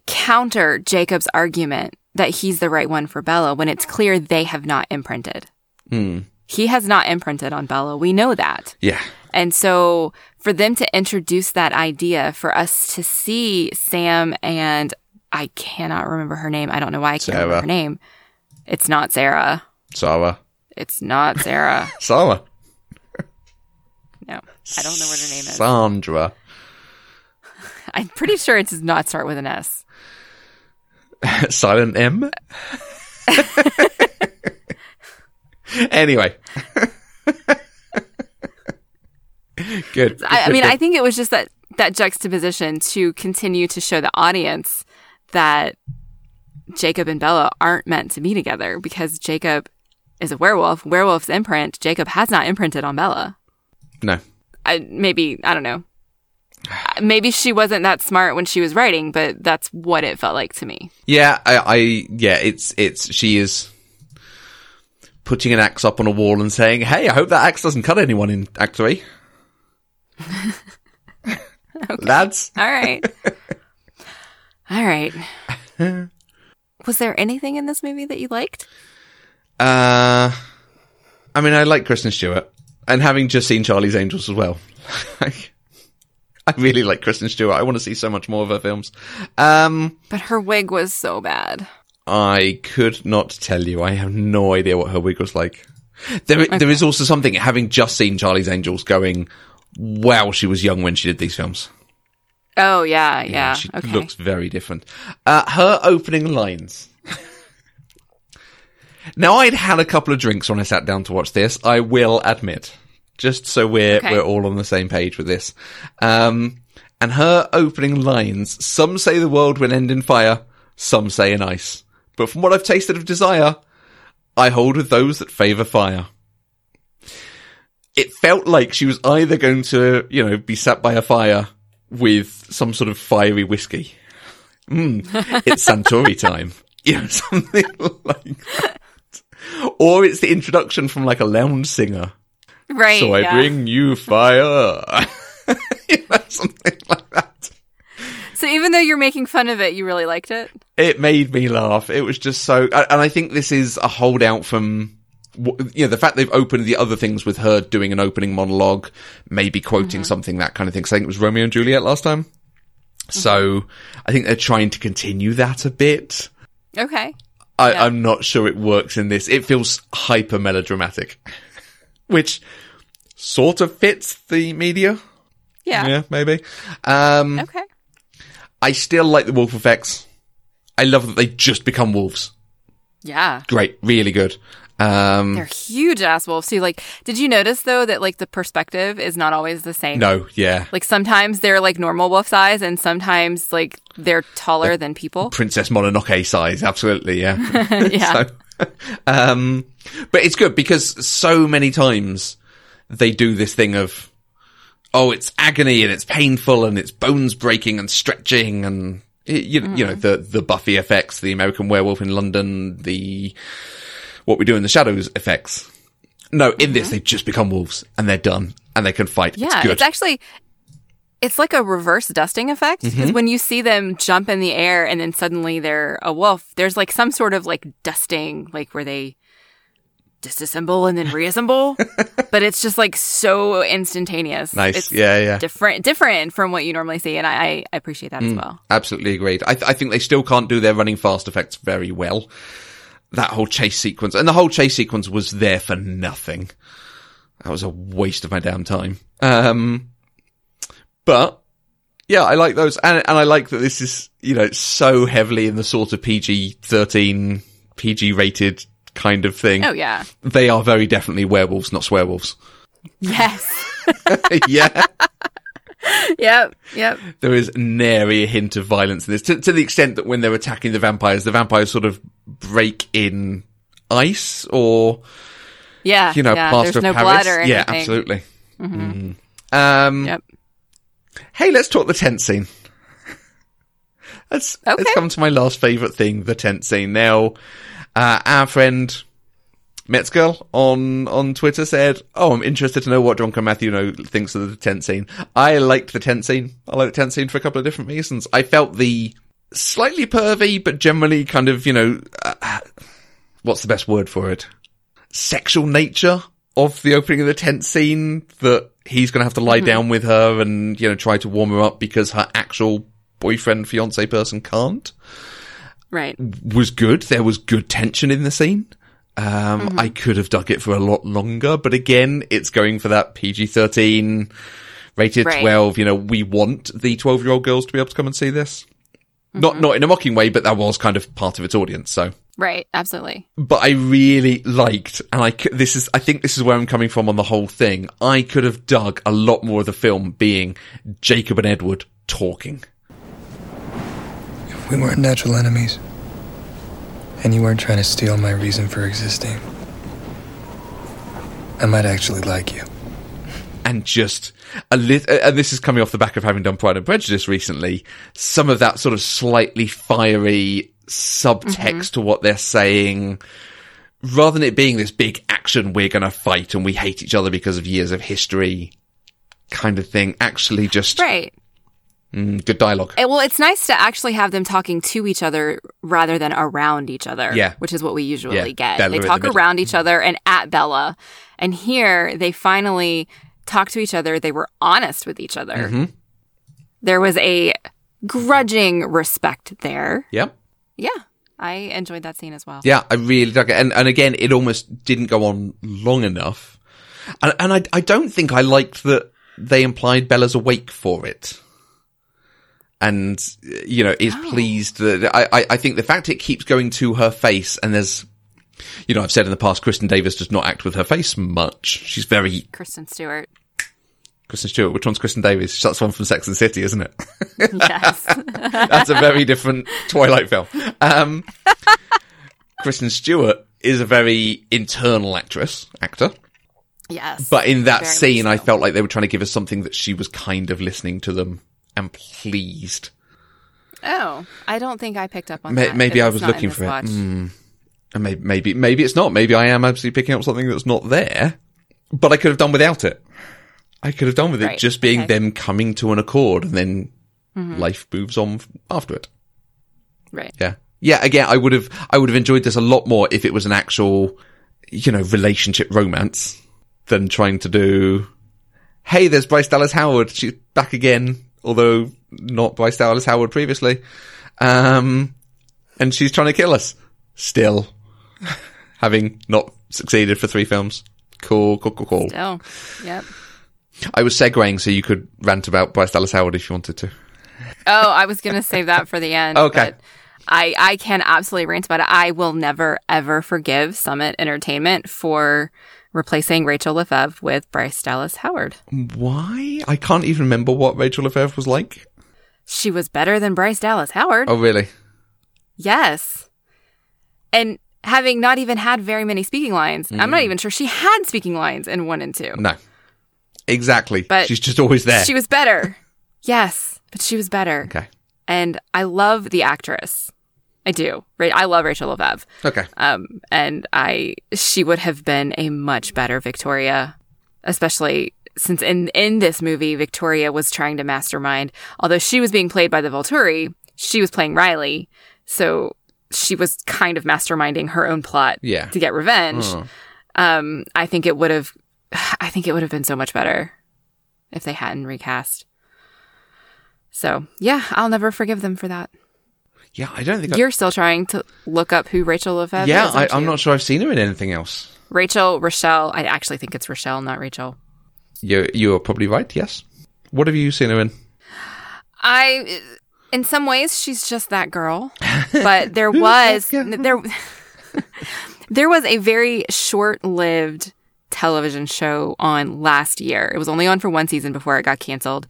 counter Jacob's argument that he's the right one for Bella when it's clear they have not imprinted. Hmm. He has not imprinted on Bella. We know that. Yeah. And so for them to introduce that idea, for us to see Sam and I cannot remember her name. I don't know why I can't remember her name. It's not Sarah. Sarah. It's not Sarah. Sarah. No. I don't know what her name is. Sandra. I'm pretty sure it does not start with an S. Silent M. anyway. Good. I, I mean, I think it was just that that juxtaposition to continue to show the audience that Jacob and Bella aren't meant to be together because Jacob is a werewolf. Werewolf's imprint. Jacob has not imprinted on Bella. no. I, maybe I don't know. Maybe she wasn't that smart when she was writing, but that's what it felt like to me. Yeah, I, I, yeah, it's, it's, she is putting an axe up on a wall and saying, hey, I hope that axe doesn't cut anyone in Act 3. Lads. All right. All right. Was there anything in this movie that you liked? Uh, I mean, I like Kristen Stewart, and having just seen Charlie's Angels as well, like, I really like Kristen Stewart. I want to see so much more of her films. Um, But her wig was so bad. I could not tell you. I have no idea what her wig was like. There, there is also something having just seen Charlie's Angels going. Wow, she was young when she did these films. Oh yeah, yeah. she okay. looks very different. Uh, her opening lines. now, I'd had a couple of drinks when I sat down to watch this. I will admit, just so we're Okay. we're all on the same page with this. Um, and her opening lines. Some say the world will end in fire. Some say in ice. But from what I've tasted of desire, I hold with those that favour fire. It felt like she was either going to, you know, be sat by a fire with some sort of fiery whiskey. Mm, it's Suntory time. You know, something like that. Or it's the introduction from like a lounge singer. Right. So I yeah. bring you fire. you know, something like that. So even though you're making fun of it, you really liked it. It made me laugh. It was just so, and I think this is a holdout from, you know, the fact they've opened the other things with her doing an opening monologue, maybe quoting mm-hmm. something, that kind of thing. 'Cause I think it was Romeo and Juliet last time. Mm-hmm. So I think they're trying to continue that a bit. Okay. I, Yeah. I'm not sure it works in this. It feels hyper melodramatic, which sort of fits the media. Yeah. Yeah, maybe. Um, Okay. I still like the wolf effects. I love that they just become wolves. Yeah. Great, really good. Um, They're huge ass wolves too. Like, did you notice though that like the perspective is not always the same? no, yeah. Like sometimes they're like normal wolf size and sometimes like they're taller than people. Princess Mononoke size, absolutely, yeah. yeah. So, um, but it's good because so many times they do this thing of, oh, it's agony and it's painful and it's bones breaking and stretching and you, you know Mm-hmm. the the Buffy effects, the American Werewolf in London, the what we do in the shadows effects. No, in this they've just become wolves and they're done and they can fight. Mm-hmm. Yeah. it's It's, actually, it's like a reverse dusting effect Mm-hmm. because when you see them jump in the air and then suddenly they're a wolf, there's like some sort of like dusting, like where they disassemble and then reassemble, but it's just like so instantaneous. nice, It's yeah, yeah. different, different from what you normally see, and I, I appreciate Mm. that as well. Absolutely agreed. I, th- I think they still can't do their running fast effects very well. That whole chase sequence, and the whole chase sequence was there for nothing. That was a waste of my damn time. Um, but yeah, I like those, and and I like that this is you know so heavily in the sort of PG thirteen, PG rated kind of thing. Oh yeah, They are very definitely werewolves, not swearwolves. yes, yeah. yep, yep. there is nary a hint of violence in this, to, to the extent that when they're attacking the vampires, the vampires sort of break in ice or, Yeah, you know, yeah. plaster There's no of Paris. blood or anything. yeah, absolutely. Mm. Um, Yep. Hey, let's talk the tent scene. Let's, let's come to my last favourite thing, the tent scene. Now, uh, our friend Metzgirl on, on Twitter said, Oh, I'm interested to know what Drunken Matthew know, thinks of the tent scene. I liked the tent scene. I liked the tent scene for a couple of different reasons. I felt the slightly pervy, but generally kind of, you know, uh, what's the best word for it? Sexual nature of the opening of the tent scene that he's going to have to lie mm-hmm. down with her and, you know, try to warm her up because her actual boyfriend, fiance person can't Right. was good. There was good tension in the scene. Um, mm-hmm. I could have dug it for a lot longer, but again, it's going for that PG 13, rated Right. 12. You know, we want the 12 year old girls to be able to come and see this. Not, mm-hmm. not in a mocking way, but that was kind of part of its audience. So, Right. Absolutely. but I really liked, and I, c- this is, I think this is where I'm coming from on the whole thing. I could have dug a lot more of the film being Jacob and Edward talking. If we weren't natural enemies, and you weren't trying to steal my reason for existing, I might actually like you. and just a lit- and this is coming off the back of having done Pride and Prejudice recently. Some of that sort of slightly fiery subtext to what they're saying, rather than it being this big action, we're going to fight and we hate each other because of years of history kind of thing. Actually, just Right. mm, good dialogue. Eh, Well, it's nice to actually have them talking to each other rather than around each other. Yeah. Which is what we usually Yeah, get. Bella they in the talk around each other and at Bella. And here they finally talk to each other. They were honest with each other. Mm-hmm. There was a grudging respect there. Yep. Yeah. I enjoyed that scene as well. Yeah, I really dug it. And, and again, it almost didn't go on long enough. And, and I, I don't think I liked that they implied Bella's awake for it. and you know is oh. pleased that I, I I think the fact it keeps going to her face and there's you know I've said in the past Kristin Davis does not act with her face much. She's very Kristen Stewart. Kristen Stewart. Which one's Kristin Davis? That's one from Sex and City, isn't it? Yes. That's a very different Twilight film. Um, Kristen Stewart is a very internal actress, actor. yes. But in that scene, I felt like they were trying to give us something that she was kind of listening to them and pleased. Oh, I don't think I picked up on May- that. maybe I was looking for it. Mm. And maybe, maybe, maybe it's not. Maybe I am absolutely picking up something that's not there. But I could have done without it. I could have done with it Right, just being okay. them coming to an accord and then Mm-hmm. life moves on after it. Right. Yeah. Yeah, again, I would have, I would have enjoyed this a lot more if it was an actual, you know, relationship romance than trying to do, hey, there's Bryce Dallas Howard. She's back again, although not Bryce Dallas Howard previously. Um, and she's trying to kill us still, having not succeeded for three films. Cool, cool, cool, cool. Oh, yep. I was segueing so you could rant about Bryce Dallas Howard if you wanted to. Oh, I was gonna save that for the end. Okay. but I I can absolutely rant about it. I will never ever forgive Summit Entertainment for replacing Rachel Lefevre with Bryce Dallas Howard. Why? I can't even remember what Rachel Lefevre was like. She was better than Bryce Dallas Howard. Oh, really? Yes. And having not even had very many speaking lines, I'm not mm. even sure she had speaking lines in one and two. No. Exactly. But she's just always there. She was better. yes, but she was better. okay. And I love the actress. I do. Right. I love Rachel Lefevre. Okay. Um, and I, she would have been a much better Victoria, especially since in, in this movie, Victoria was trying to mastermind, although she was being played by the Volturi, she was playing Riley. So she was kind of masterminding her own plot Yeah. to get revenge. Oh. Um, I think it would have, I think it would have been so much better if they hadn't recast. So yeah, I'll never forgive them for that. Yeah, I don't think. You're still trying to look up who Rachel Lefevre yeah, is. I, aren't I'm not sure I've seen her in anything else. Rachel, Rochelle. I actually think it's Rochelle, not Rachel. You you are probably right. Yes. What have you seen her in? I, in some ways, she's just that girl. But there was there there was a very short-lived television show on last year. It was only on for one season before it got canceled,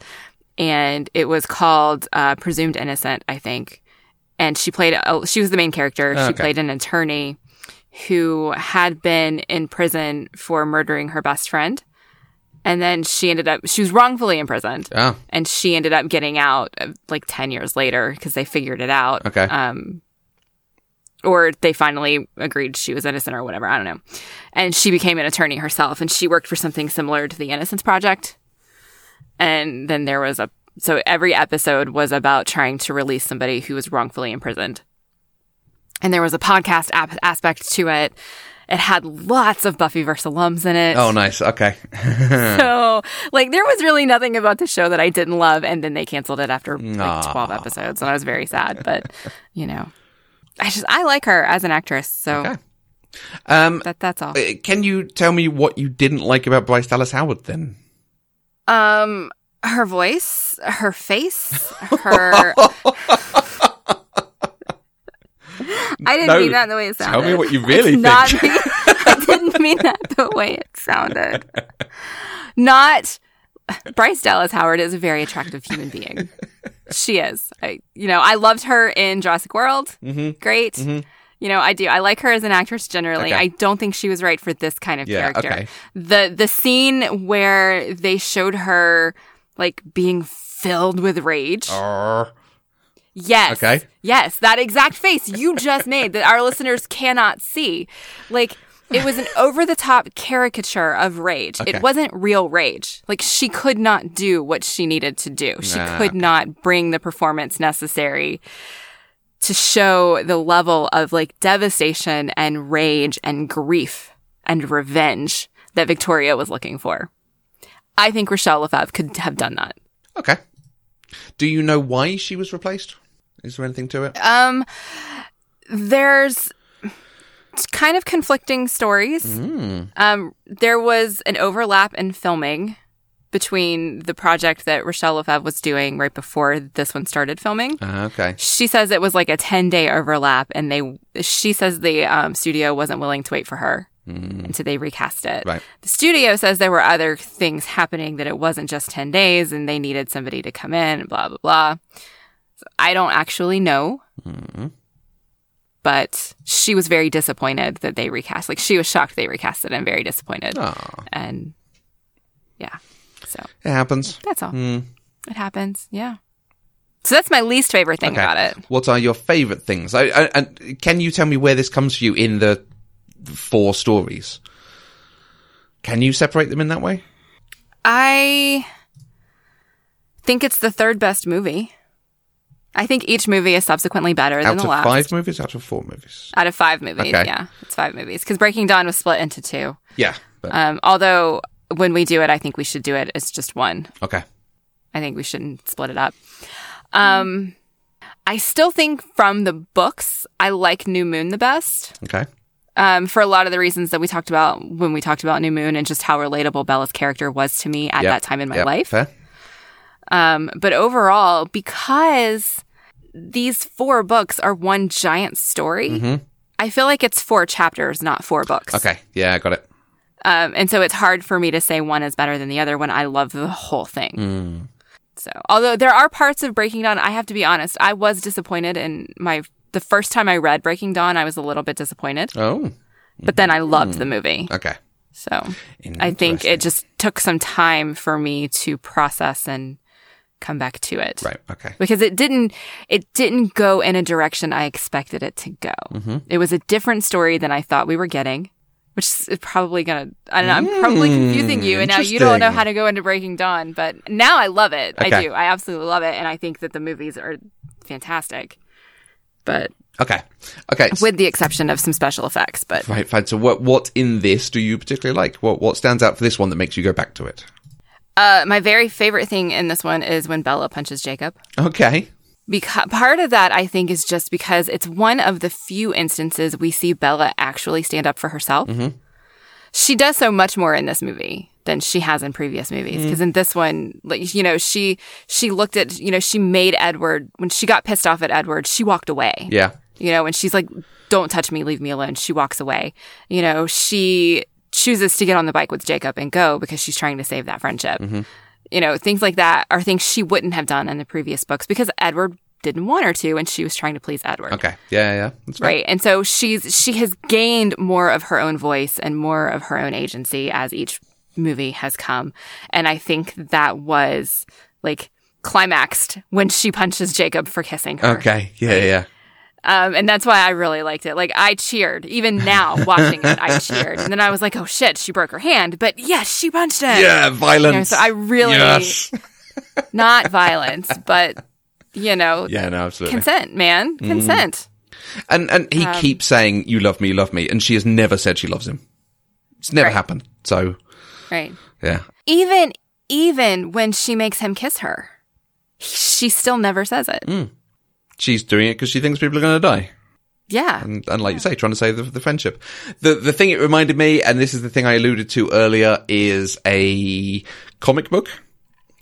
and it was called uh, Presumed Innocent, I think. And she played. A, she was the main character. She played an attorney who had been in prison for murdering her best friend. And then she ended up, she was wrongfully imprisoned Ah, and she ended up getting out uh, like 10 years later because they figured it out. Okay. Um, or they finally agreed she was innocent or whatever. I don't know. And she became an attorney herself and she worked for something similar to the Innocence Project. And then there was a, so every episode was about trying to release somebody who was wrongfully imprisoned. And there was a podcast ap- aspect to it. It had lots of Buffyverse alums in it. oh, nice. Okay. So, like, there was really nothing about the show that I didn't love, and then they canceled it after like Aw. twelve episodes, and I was very sad. But you know, I just I like her as an actress, so Okay. Um, that that's all. uh, can you tell me what you didn't like about Bryce Dallas Howard then? Um, her voice, her face, her. I didn't No, mean that the way it sounded. tell me what you really It's not think. me- I didn't mean that the way it sounded. Not Bryce Dallas Howard is a very attractive human being. She is. I, you know, I loved her in Jurassic World. Mm-hmm. Great. You know, I do. I like her as an actress generally. Okay. I don't think she was right for this kind of Yeah, character. okay. The the scene where they showed her like being filled with rage. Yes. Okay. Yes, that exact face you just made that our listeners cannot see. Like it was an over the top caricature of rage. Okay. It wasn't real rage. Like she could not do what she needed to do. She Ah, could not bring the performance necessary to show the level of like devastation and rage and grief and revenge that Victoria was looking for. I think Rochelle Lefevre could have done that. Okay. Do you know why she was replaced? Is there anything to it? Um, there's kind of conflicting stories. Mm. Um, there was an overlap in filming between the project that Rochelle Lefevre was doing right before this one started filming. Ah, okay. She says it was like a 10 day overlap and they, she says the um, studio wasn't willing to wait for her. And so they recast it. Right. The studio says there were other things happening that it wasn't just 10 days and they needed somebody to come in blah, blah, blah. So I don't actually know. But she was very disappointed that they recast. Like she was shocked they recast it and very disappointed. Oh, And yeah. So it happens. that's all. Mm. It happens. Yeah. So that's my least favorite thing Okay. about it. What are your favourite things? I, I, and can you tell me where this comes for you in the four stories? Can you separate them in that way? I think it's the third best movie. I think each movie is subsequently better than Out the of last. five movies, out of four movies. Out of five movies, Okay. yeah, it's five movies because Breaking Dawn was split into two. Yeah. But, Um, although when we do it, I think we should do it as just one. okay. I think we shouldn't split it up. Um, I still think from the books, I like New Moon the best. Okay. Um, for a lot of the reasons that we talked about when we talked about New Moon and just how relatable Bella's character was to me at Yep. that time in my Yep. life. Fair. Um, but overall, because these four books are one giant story, I feel like it's four chapters, not four books. Mm-hmm. Okay. Yeah, I got it. Um, and so it's hard for me to say one is better than the other when I love the whole thing. Mm. So, although there are parts of Breaking Dawn, I have to be honest, I was disappointed in my the first time I read Breaking Dawn, I was a little bit disappointed, Oh, but then I loved Mm. the movie. okay. So, I think it just took some time for me to process and come back to it. Right. Okay. Because it didn't it didn't go in a direction I expected it to go. Mm-hmm. It was a different story than I thought we were getting. Which is probably gonna I don't know, I'm probably confusing you and now you don't know how to go into Breaking Dawn, but now I love it. I do. I absolutely love it and I think that the movies are fantastic. But Okay. Okay. with the exception of some special effects, but right. Fine. So, what what in this do you particularly like? What what stands out for this one that makes you go back to it? Uh, my very favorite thing in this one is when Bella punches Jacob. Okay. Because part of that, I think, is just because it's one of the few instances we see Bella actually stand up for herself. She does so much more in this movie than she has in previous movies. Because in this one, like you know, she she looked at you know she made Edward when she got pissed off at Edward, she walked away. Yeah. You know, when she's like, "Don't touch me, leave me alone," she walks away. You know, she chooses to get on the bike with Jacob and go because she's trying to save that friendship. Mm-hmm. You know, things like that are things she wouldn't have done in the previous books because Edward didn't want her to, and she was trying to please Edward. Okay. Yeah. Yeah. That's fair. Right. And so she's she has gained more of her own voice and more of her own agency as each movie has come. And I think that was like climaxed when she punches Jacob for kissing her. Okay. Yeah. Yeah. Um, and that's why I really liked it. Like I cheered. Even now watching it, I cheered. And then I was like, oh shit, she broke her hand. But yes, she punched him. Yeah. Violence. You know, so I really Yes. not violence, but you know, Yeah. No. Absolutely. consent, man. Consent. And and he Um, keeps saying, "You love me, you love me," and she has never said she loves him. It's never Right. happened. So Right. yeah. even even when she makes him kiss her she still never says it She's doing it because she thinks people are going to die. yeah And, and like you say, trying to save the, the friendship. The the thing it reminded me, and this is the thing I alluded to earlier, is a comic book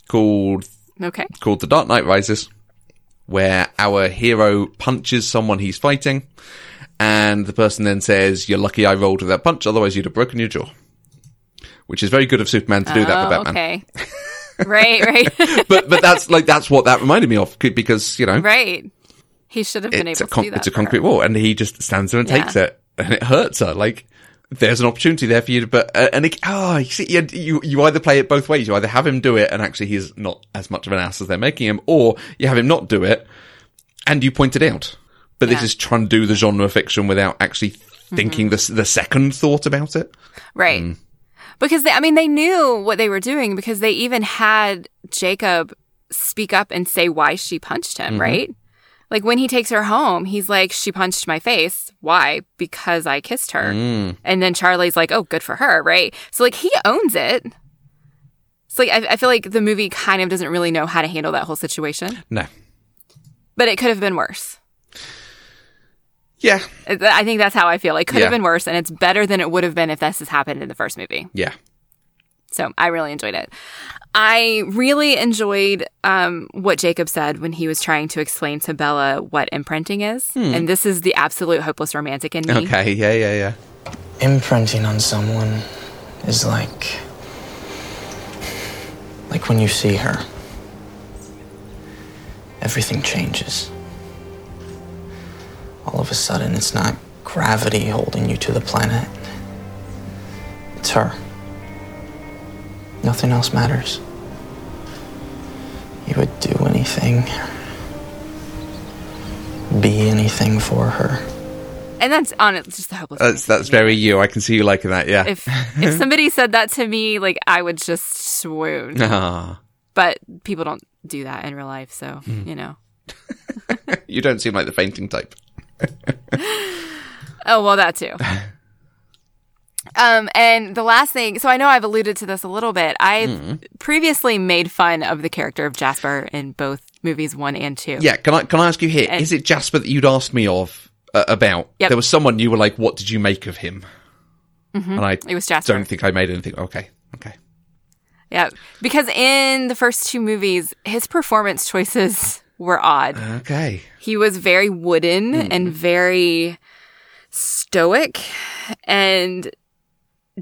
called okay called The Dark Knight Rises, where our hero punches someone he's fighting, and the person then says, "You're lucky I rolled with that punch, otherwise you'd have broken your jaw." Which is very good of Superman to do that for Oh, Batman. okay right right But but that's like that's what that reminded me of because you know right he should have been it's able a con- to do that it's a concrete wall, and he just stands there and Yeah. takes it, and it hurts her. Like there's an opportunity there for you to, but uh, and it, oh, you see, you, you you either play it both ways. You either have him do it, and actually he's not as much of an ass as they're making him, or you have him not do it, and you point it out. But this is trying to do the genre fiction without actually thinking the the second thought about it. right Mm. because they, i mean they knew what they were doing because they even had jacob speak up and say why she punched Mm-hmm. him right like when he takes her home he's like she punched my face. Why? Because i kissed her. Mm. and then charlie's like oh good for her right? So like he owns it. So like I, I feel like the movie kind of doesn't really know how to handle that whole situation. No, but it could have been worse. Yeah, I think that's how I feel. It could Yeah. have been worse, and it's better than it would have been if this has happened in the first movie. yeah, So I really enjoyed it. I really enjoyed um, what Jacob said when he was trying to explain to Bella what imprinting is. And this is the absolute hopeless romantic in me. Okay, yeah, yeah, yeah. Imprinting on someone is like. like when you see her. Everything changes. All of a sudden, it's not gravity holding you to the planet, it's her. Nothing else matters. You would do anything, be anything for her. And that's on it, just the hopeless That's that's very you. I can see you liking that. Yeah. If if somebody said that to me, like I would just swoon. Ah, But people don't do that in real life, so you know. you don't seem like the fainting type. Oh well, that too. Um, and the last thing, so I know I've alluded to this a little bit. I've Mm-hmm. previously made fun of the character of Jasper in both movies one and two. Yeah. Can I can I ask you here? Is And- it Jasper that you'd asked me of uh, about? Yep. There was someone you were like, "What did you make of him?" And I It was Jasper. don't think I made anything. Okay. Okay. Yeah, because in the first two movies, his performance choices were odd. Okay. He was very wooden and very stoic and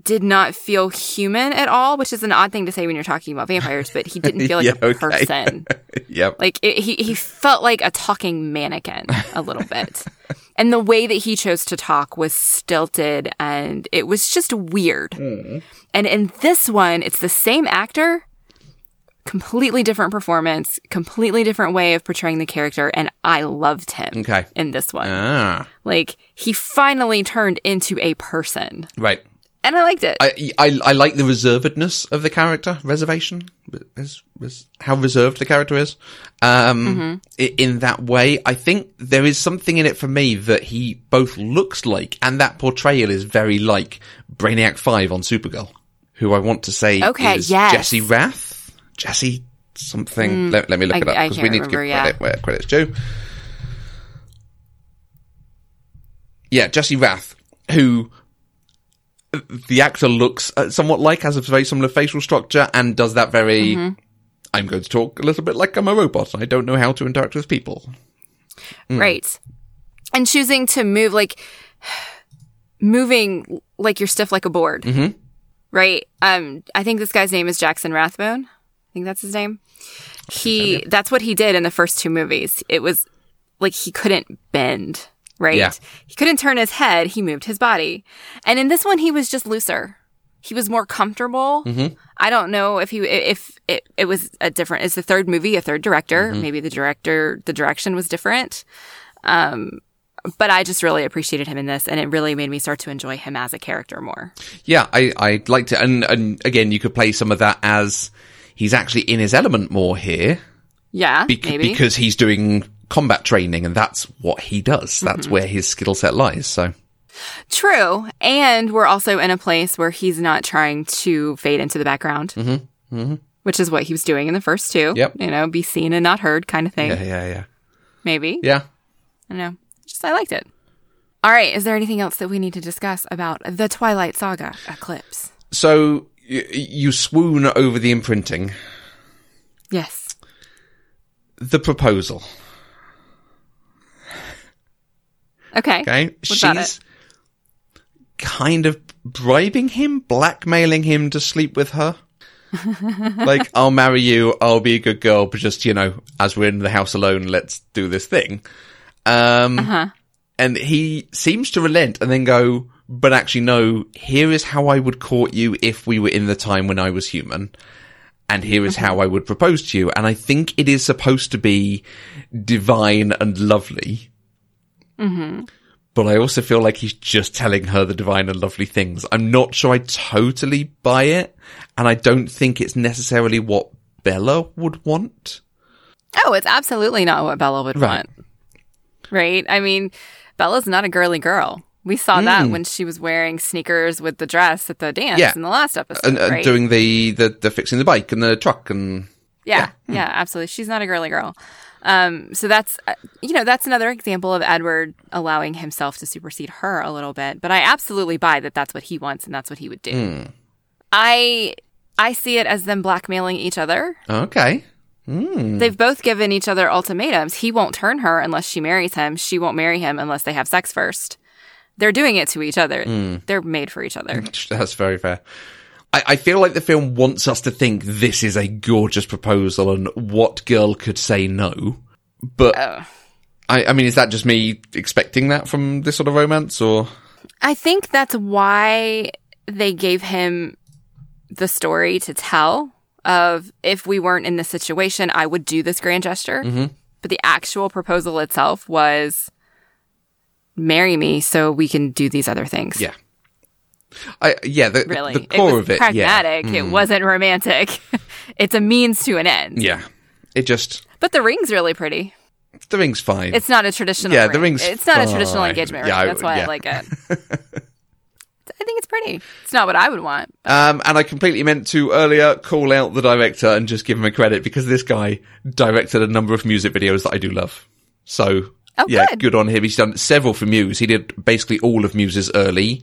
did not feel human at all, which is an odd thing to say when you're talking about vampires, but he didn't feel like Yeah, a okay. person. Yep. Like it, he he felt like a talking mannequin a little bit. And the way that he chose to talk was stilted and it was just weird. And in this one, it's the same actor, completely different performance, completely different way of portraying the character and I loved him Okay. in this one. Ah. Like he finally turned into a person. Right. And I liked it. I, I I like the reservedness of the character. Reservation is, is how reserved the character is. Um, i- in that way, I think there is something in it for me that he both looks like, and that portrayal is very like Brainiac Five on Supergirl, who I want to say Okay, is yes. Jesse Rath, Jesse something. let, let me look I- it up because we need to give remember, yeah. credit where credit's due. Yeah, Jesse Rath, who the actor looks uh, somewhat like, has a very similar facial structure, and does that very. Mm-hmm. I'm going to talk a little bit like I'm a robot. I don't know how to interact with people. Right. And choosing to move like moving like you're stiff like a board. Mm-hmm. Right. Um, I think this guy's name is Jackson Rathbone. I think that's his name. He that's what he did in the first two movies. It was like he couldn't bend, right? Yeah. He couldn't turn his head, he moved his body. And in this one he was just looser. He was more comfortable. I don't know if he if it, it was a different it's the third movie, a third director. Maybe the director the direction was different Um but I just really appreciated him in this, and it really made me start to enjoy him as a character more. Yeah, I I liked it, and and again, you could play some of that as he's actually in his element more here Yeah, maybe. because he's doing combat training, and that's what he does. That's where his skill set lies. So True, and we're also in a place where he's not trying to fade into the background, mm-hmm. which is what he was doing in the first two. Yep. you know, be seen and not heard, kind of thing. yeah, yeah, yeah, Maybe. yeah. I don't know. Just I liked it. All right. Is there anything else that we need to discuss about the Twilight Saga Eclipse? So y- you swoon over the imprinting. Yes. The proposal. Okay. Okay. What She's kind of bribing him, blackmailing him to sleep with her. like, I'll marry you, I'll be a good girl, but just, you know, as we're in the house alone, let's do this thing. Um, Uh-huh. and he seems to relent and then go, but actually no, here is how I would court you if we were in the time when I was human. And here is how I would propose to you. And I think it is supposed to be divine and lovely but I also feel like he's just telling her the divine and lovely things. I'm not sure I totally buy it, and I don't think it's necessarily what Bella would want. Oh, it's absolutely not what Bella would Right. want. Right? I mean, Bella's not a girly girl. We saw that when she was wearing sneakers with the dress at the dance Mm. Yeah. in the last episode. And, and right? doing the, the, the fixing the bike and the truck and yeah, yeah, absolutely. She's not a girly girl. Um, so that's, uh, you know, that's another example of Edward allowing himself to supersede her a little bit. But I absolutely buy that that's what he wants and that's what he would do. Hmm. I I see it as them blackmailing each other. Okay. They've both given each other ultimatums. He won't turn her unless she marries him. She won't marry him unless they have sex first. They're doing it to each other. They're made for each other. That's very fair. I, I feel like the film wants us to think this is a gorgeous proposal and what girl could say no. But Oh. I, I mean, is that just me expecting that from this sort of romance or? I think that's why they gave him the story to tell of if we weren't in this situation, I would do this grand gesture. Mm-hmm. But the actual proposal itself was marry me so we can do these other things. Yeah. I, yeah, the, Really. the core it was of it, yeah. pragmatic. It wasn't romantic. it's a means to an end. Yeah. It just, But the ring's really pretty. the ring's fine. It's not a traditional Yeah, ring. the ring's It's not a traditional fine. engagement Yeah, ring. I That's why yeah. I like it. I think it's pretty. It's not what I would want. Um, and I completely meant to earlier call out the director and just give him a credit because this guy directed a number of music videos that I do love. So, Oh, yeah, good. good on him. He's done several for Muse. He did basically all of Muse's early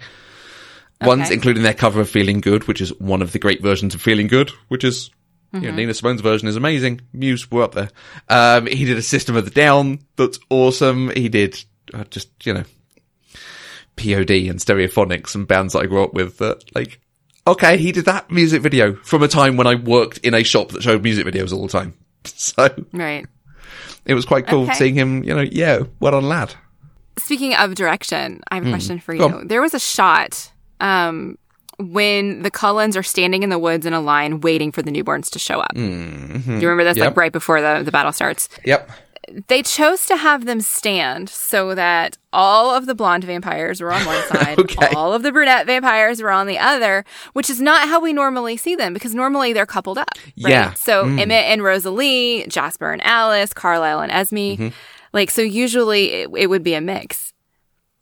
ones, including their cover of Feeling Good, which is one of the great versions of Feeling Good, which is, you Mm-hmm. know, Nina Simone's version is amazing. Muse were up there. Um, he did a System of the Down that's awesome. He did uh, just, you know, POD and Stereophonics and bands that I grew up with that, like, okay, he did that music video from a time when I worked in a shop that showed music videos all the time. So Right. it was quite cool Okay. seeing him, you know, yeah, well on lad. Speaking of direction, I have a question for Hmm. You. There was a shot um, when the Cullens are standing in the woods in a line waiting for the newborns to show up. Do you remember this? Hmm. Yep. Like right before the, the battle starts. Yep. They chose to have them stand so that all of the blonde vampires were on one side, Okay. all of the brunette vampires were on the other, which is not how we normally see them because normally they're coupled up. Right? Yeah. So Emmett and Rosalie, Jasper and Alice, Carlisle and Esme. Mm-hmm. Like, so usually it, it would be a mix.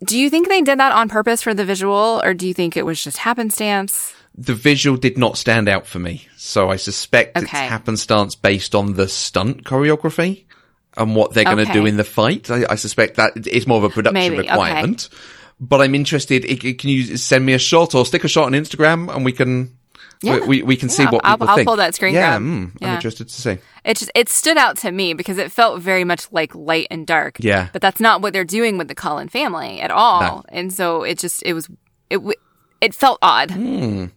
Do you think they did that on purpose for the visual or do you think it was just happenstance? The visual did not stand out for me, so I suspect it's happenstance based on the stunt choreography and what they're going to Okay. do in the fight. I, I suspect that it's more of a production Maybe, okay. requirement. But I'm interested. i- i- Can you send me a shot or stick a shot on Instagram and we can Yeah. we, we, we can see what I'll- people I'll think. pull that screen yeah, grab. mm, I'm interested to see. It just it stood out to me because it felt very much like light and dark. Yeah. But that's not what they're doing with the Cullen family at all. No. And so it just it was it it felt odd. Interesting.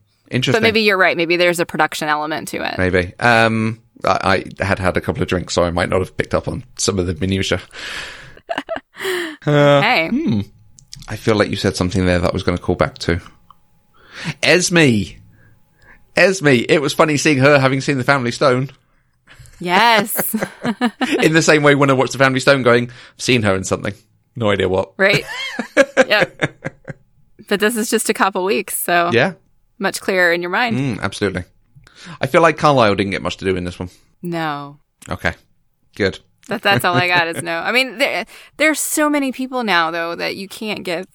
But maybe you're right. Maybe there's a production element to it. Maybe. Um, I, I had had a couple of drinks, so I might not have picked up on some of the minutiae. hey. hmm. I feel like you said something there that I was going to call back to. Esme. Esme. It was funny seeing her having seen the Family Stone. Yes. In the same way when I watched the Family Stone going, I've seen her in something. No idea what. right. yeah. But this is just a couple weeks, so Yeah. much clearer in your mind. Mm, absolutely. I feel like Carlisle didn't get much to do in this one. No. Okay. Good. That, that's all I got is no. I mean, there, there's so many people now, though, that you can't give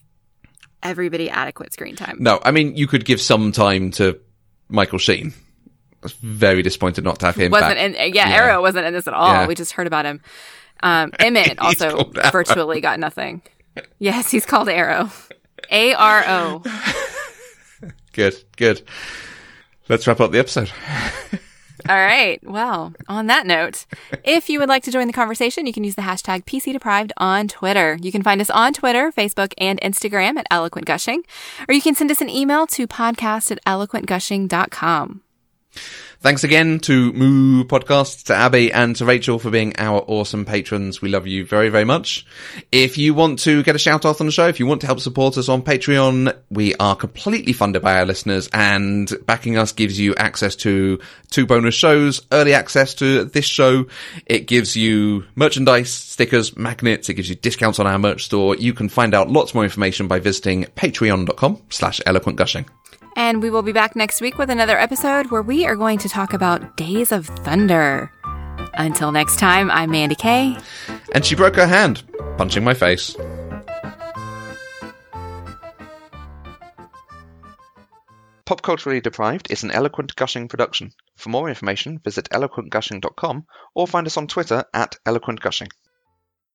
everybody adequate screen time. No, I mean, you could give some time to Michael Sheen. I was very disappointed not to have him wasn't back. in yeah, Yeah. Aro wasn't in this at all. Yeah. We just heard about him. Um, Emmett also virtually got nothing. Yes, he's called Aro. A R O. Good, good. Let's wrap up the episode. All right. Well, on that note, if you would like to join the conversation, you can use the hashtag PC Deprived on Twitter. You can find us on Twitter, Facebook, and Instagram at Eloquent Gushing, or you can send us an email to podcast at eloquentgushing.com. Thanks again to Moo Podcasts, to Abby and to Rachel for being our awesome patrons. We love you very, very much. If you want to get a shout out on the show, if you want to help support us on Patreon, we are completely funded by our listeners and backing us gives you access to two bonus shows, early access to this show. It gives you merchandise, stickers, magnets. It gives you discounts on our merch store. You can find out lots more information by visiting patreon.com slash eloquentgushing. And we will be back next week with another episode where we are going to talk about Days of Thunder. Until next time, I'm Mandy Kay. And she broke her hand, punching my face. Pop Culturally Deprived is an Eloquent Gushing production. For more information, visit eloquentgushing.com or find us on Twitter at eloquentgushing.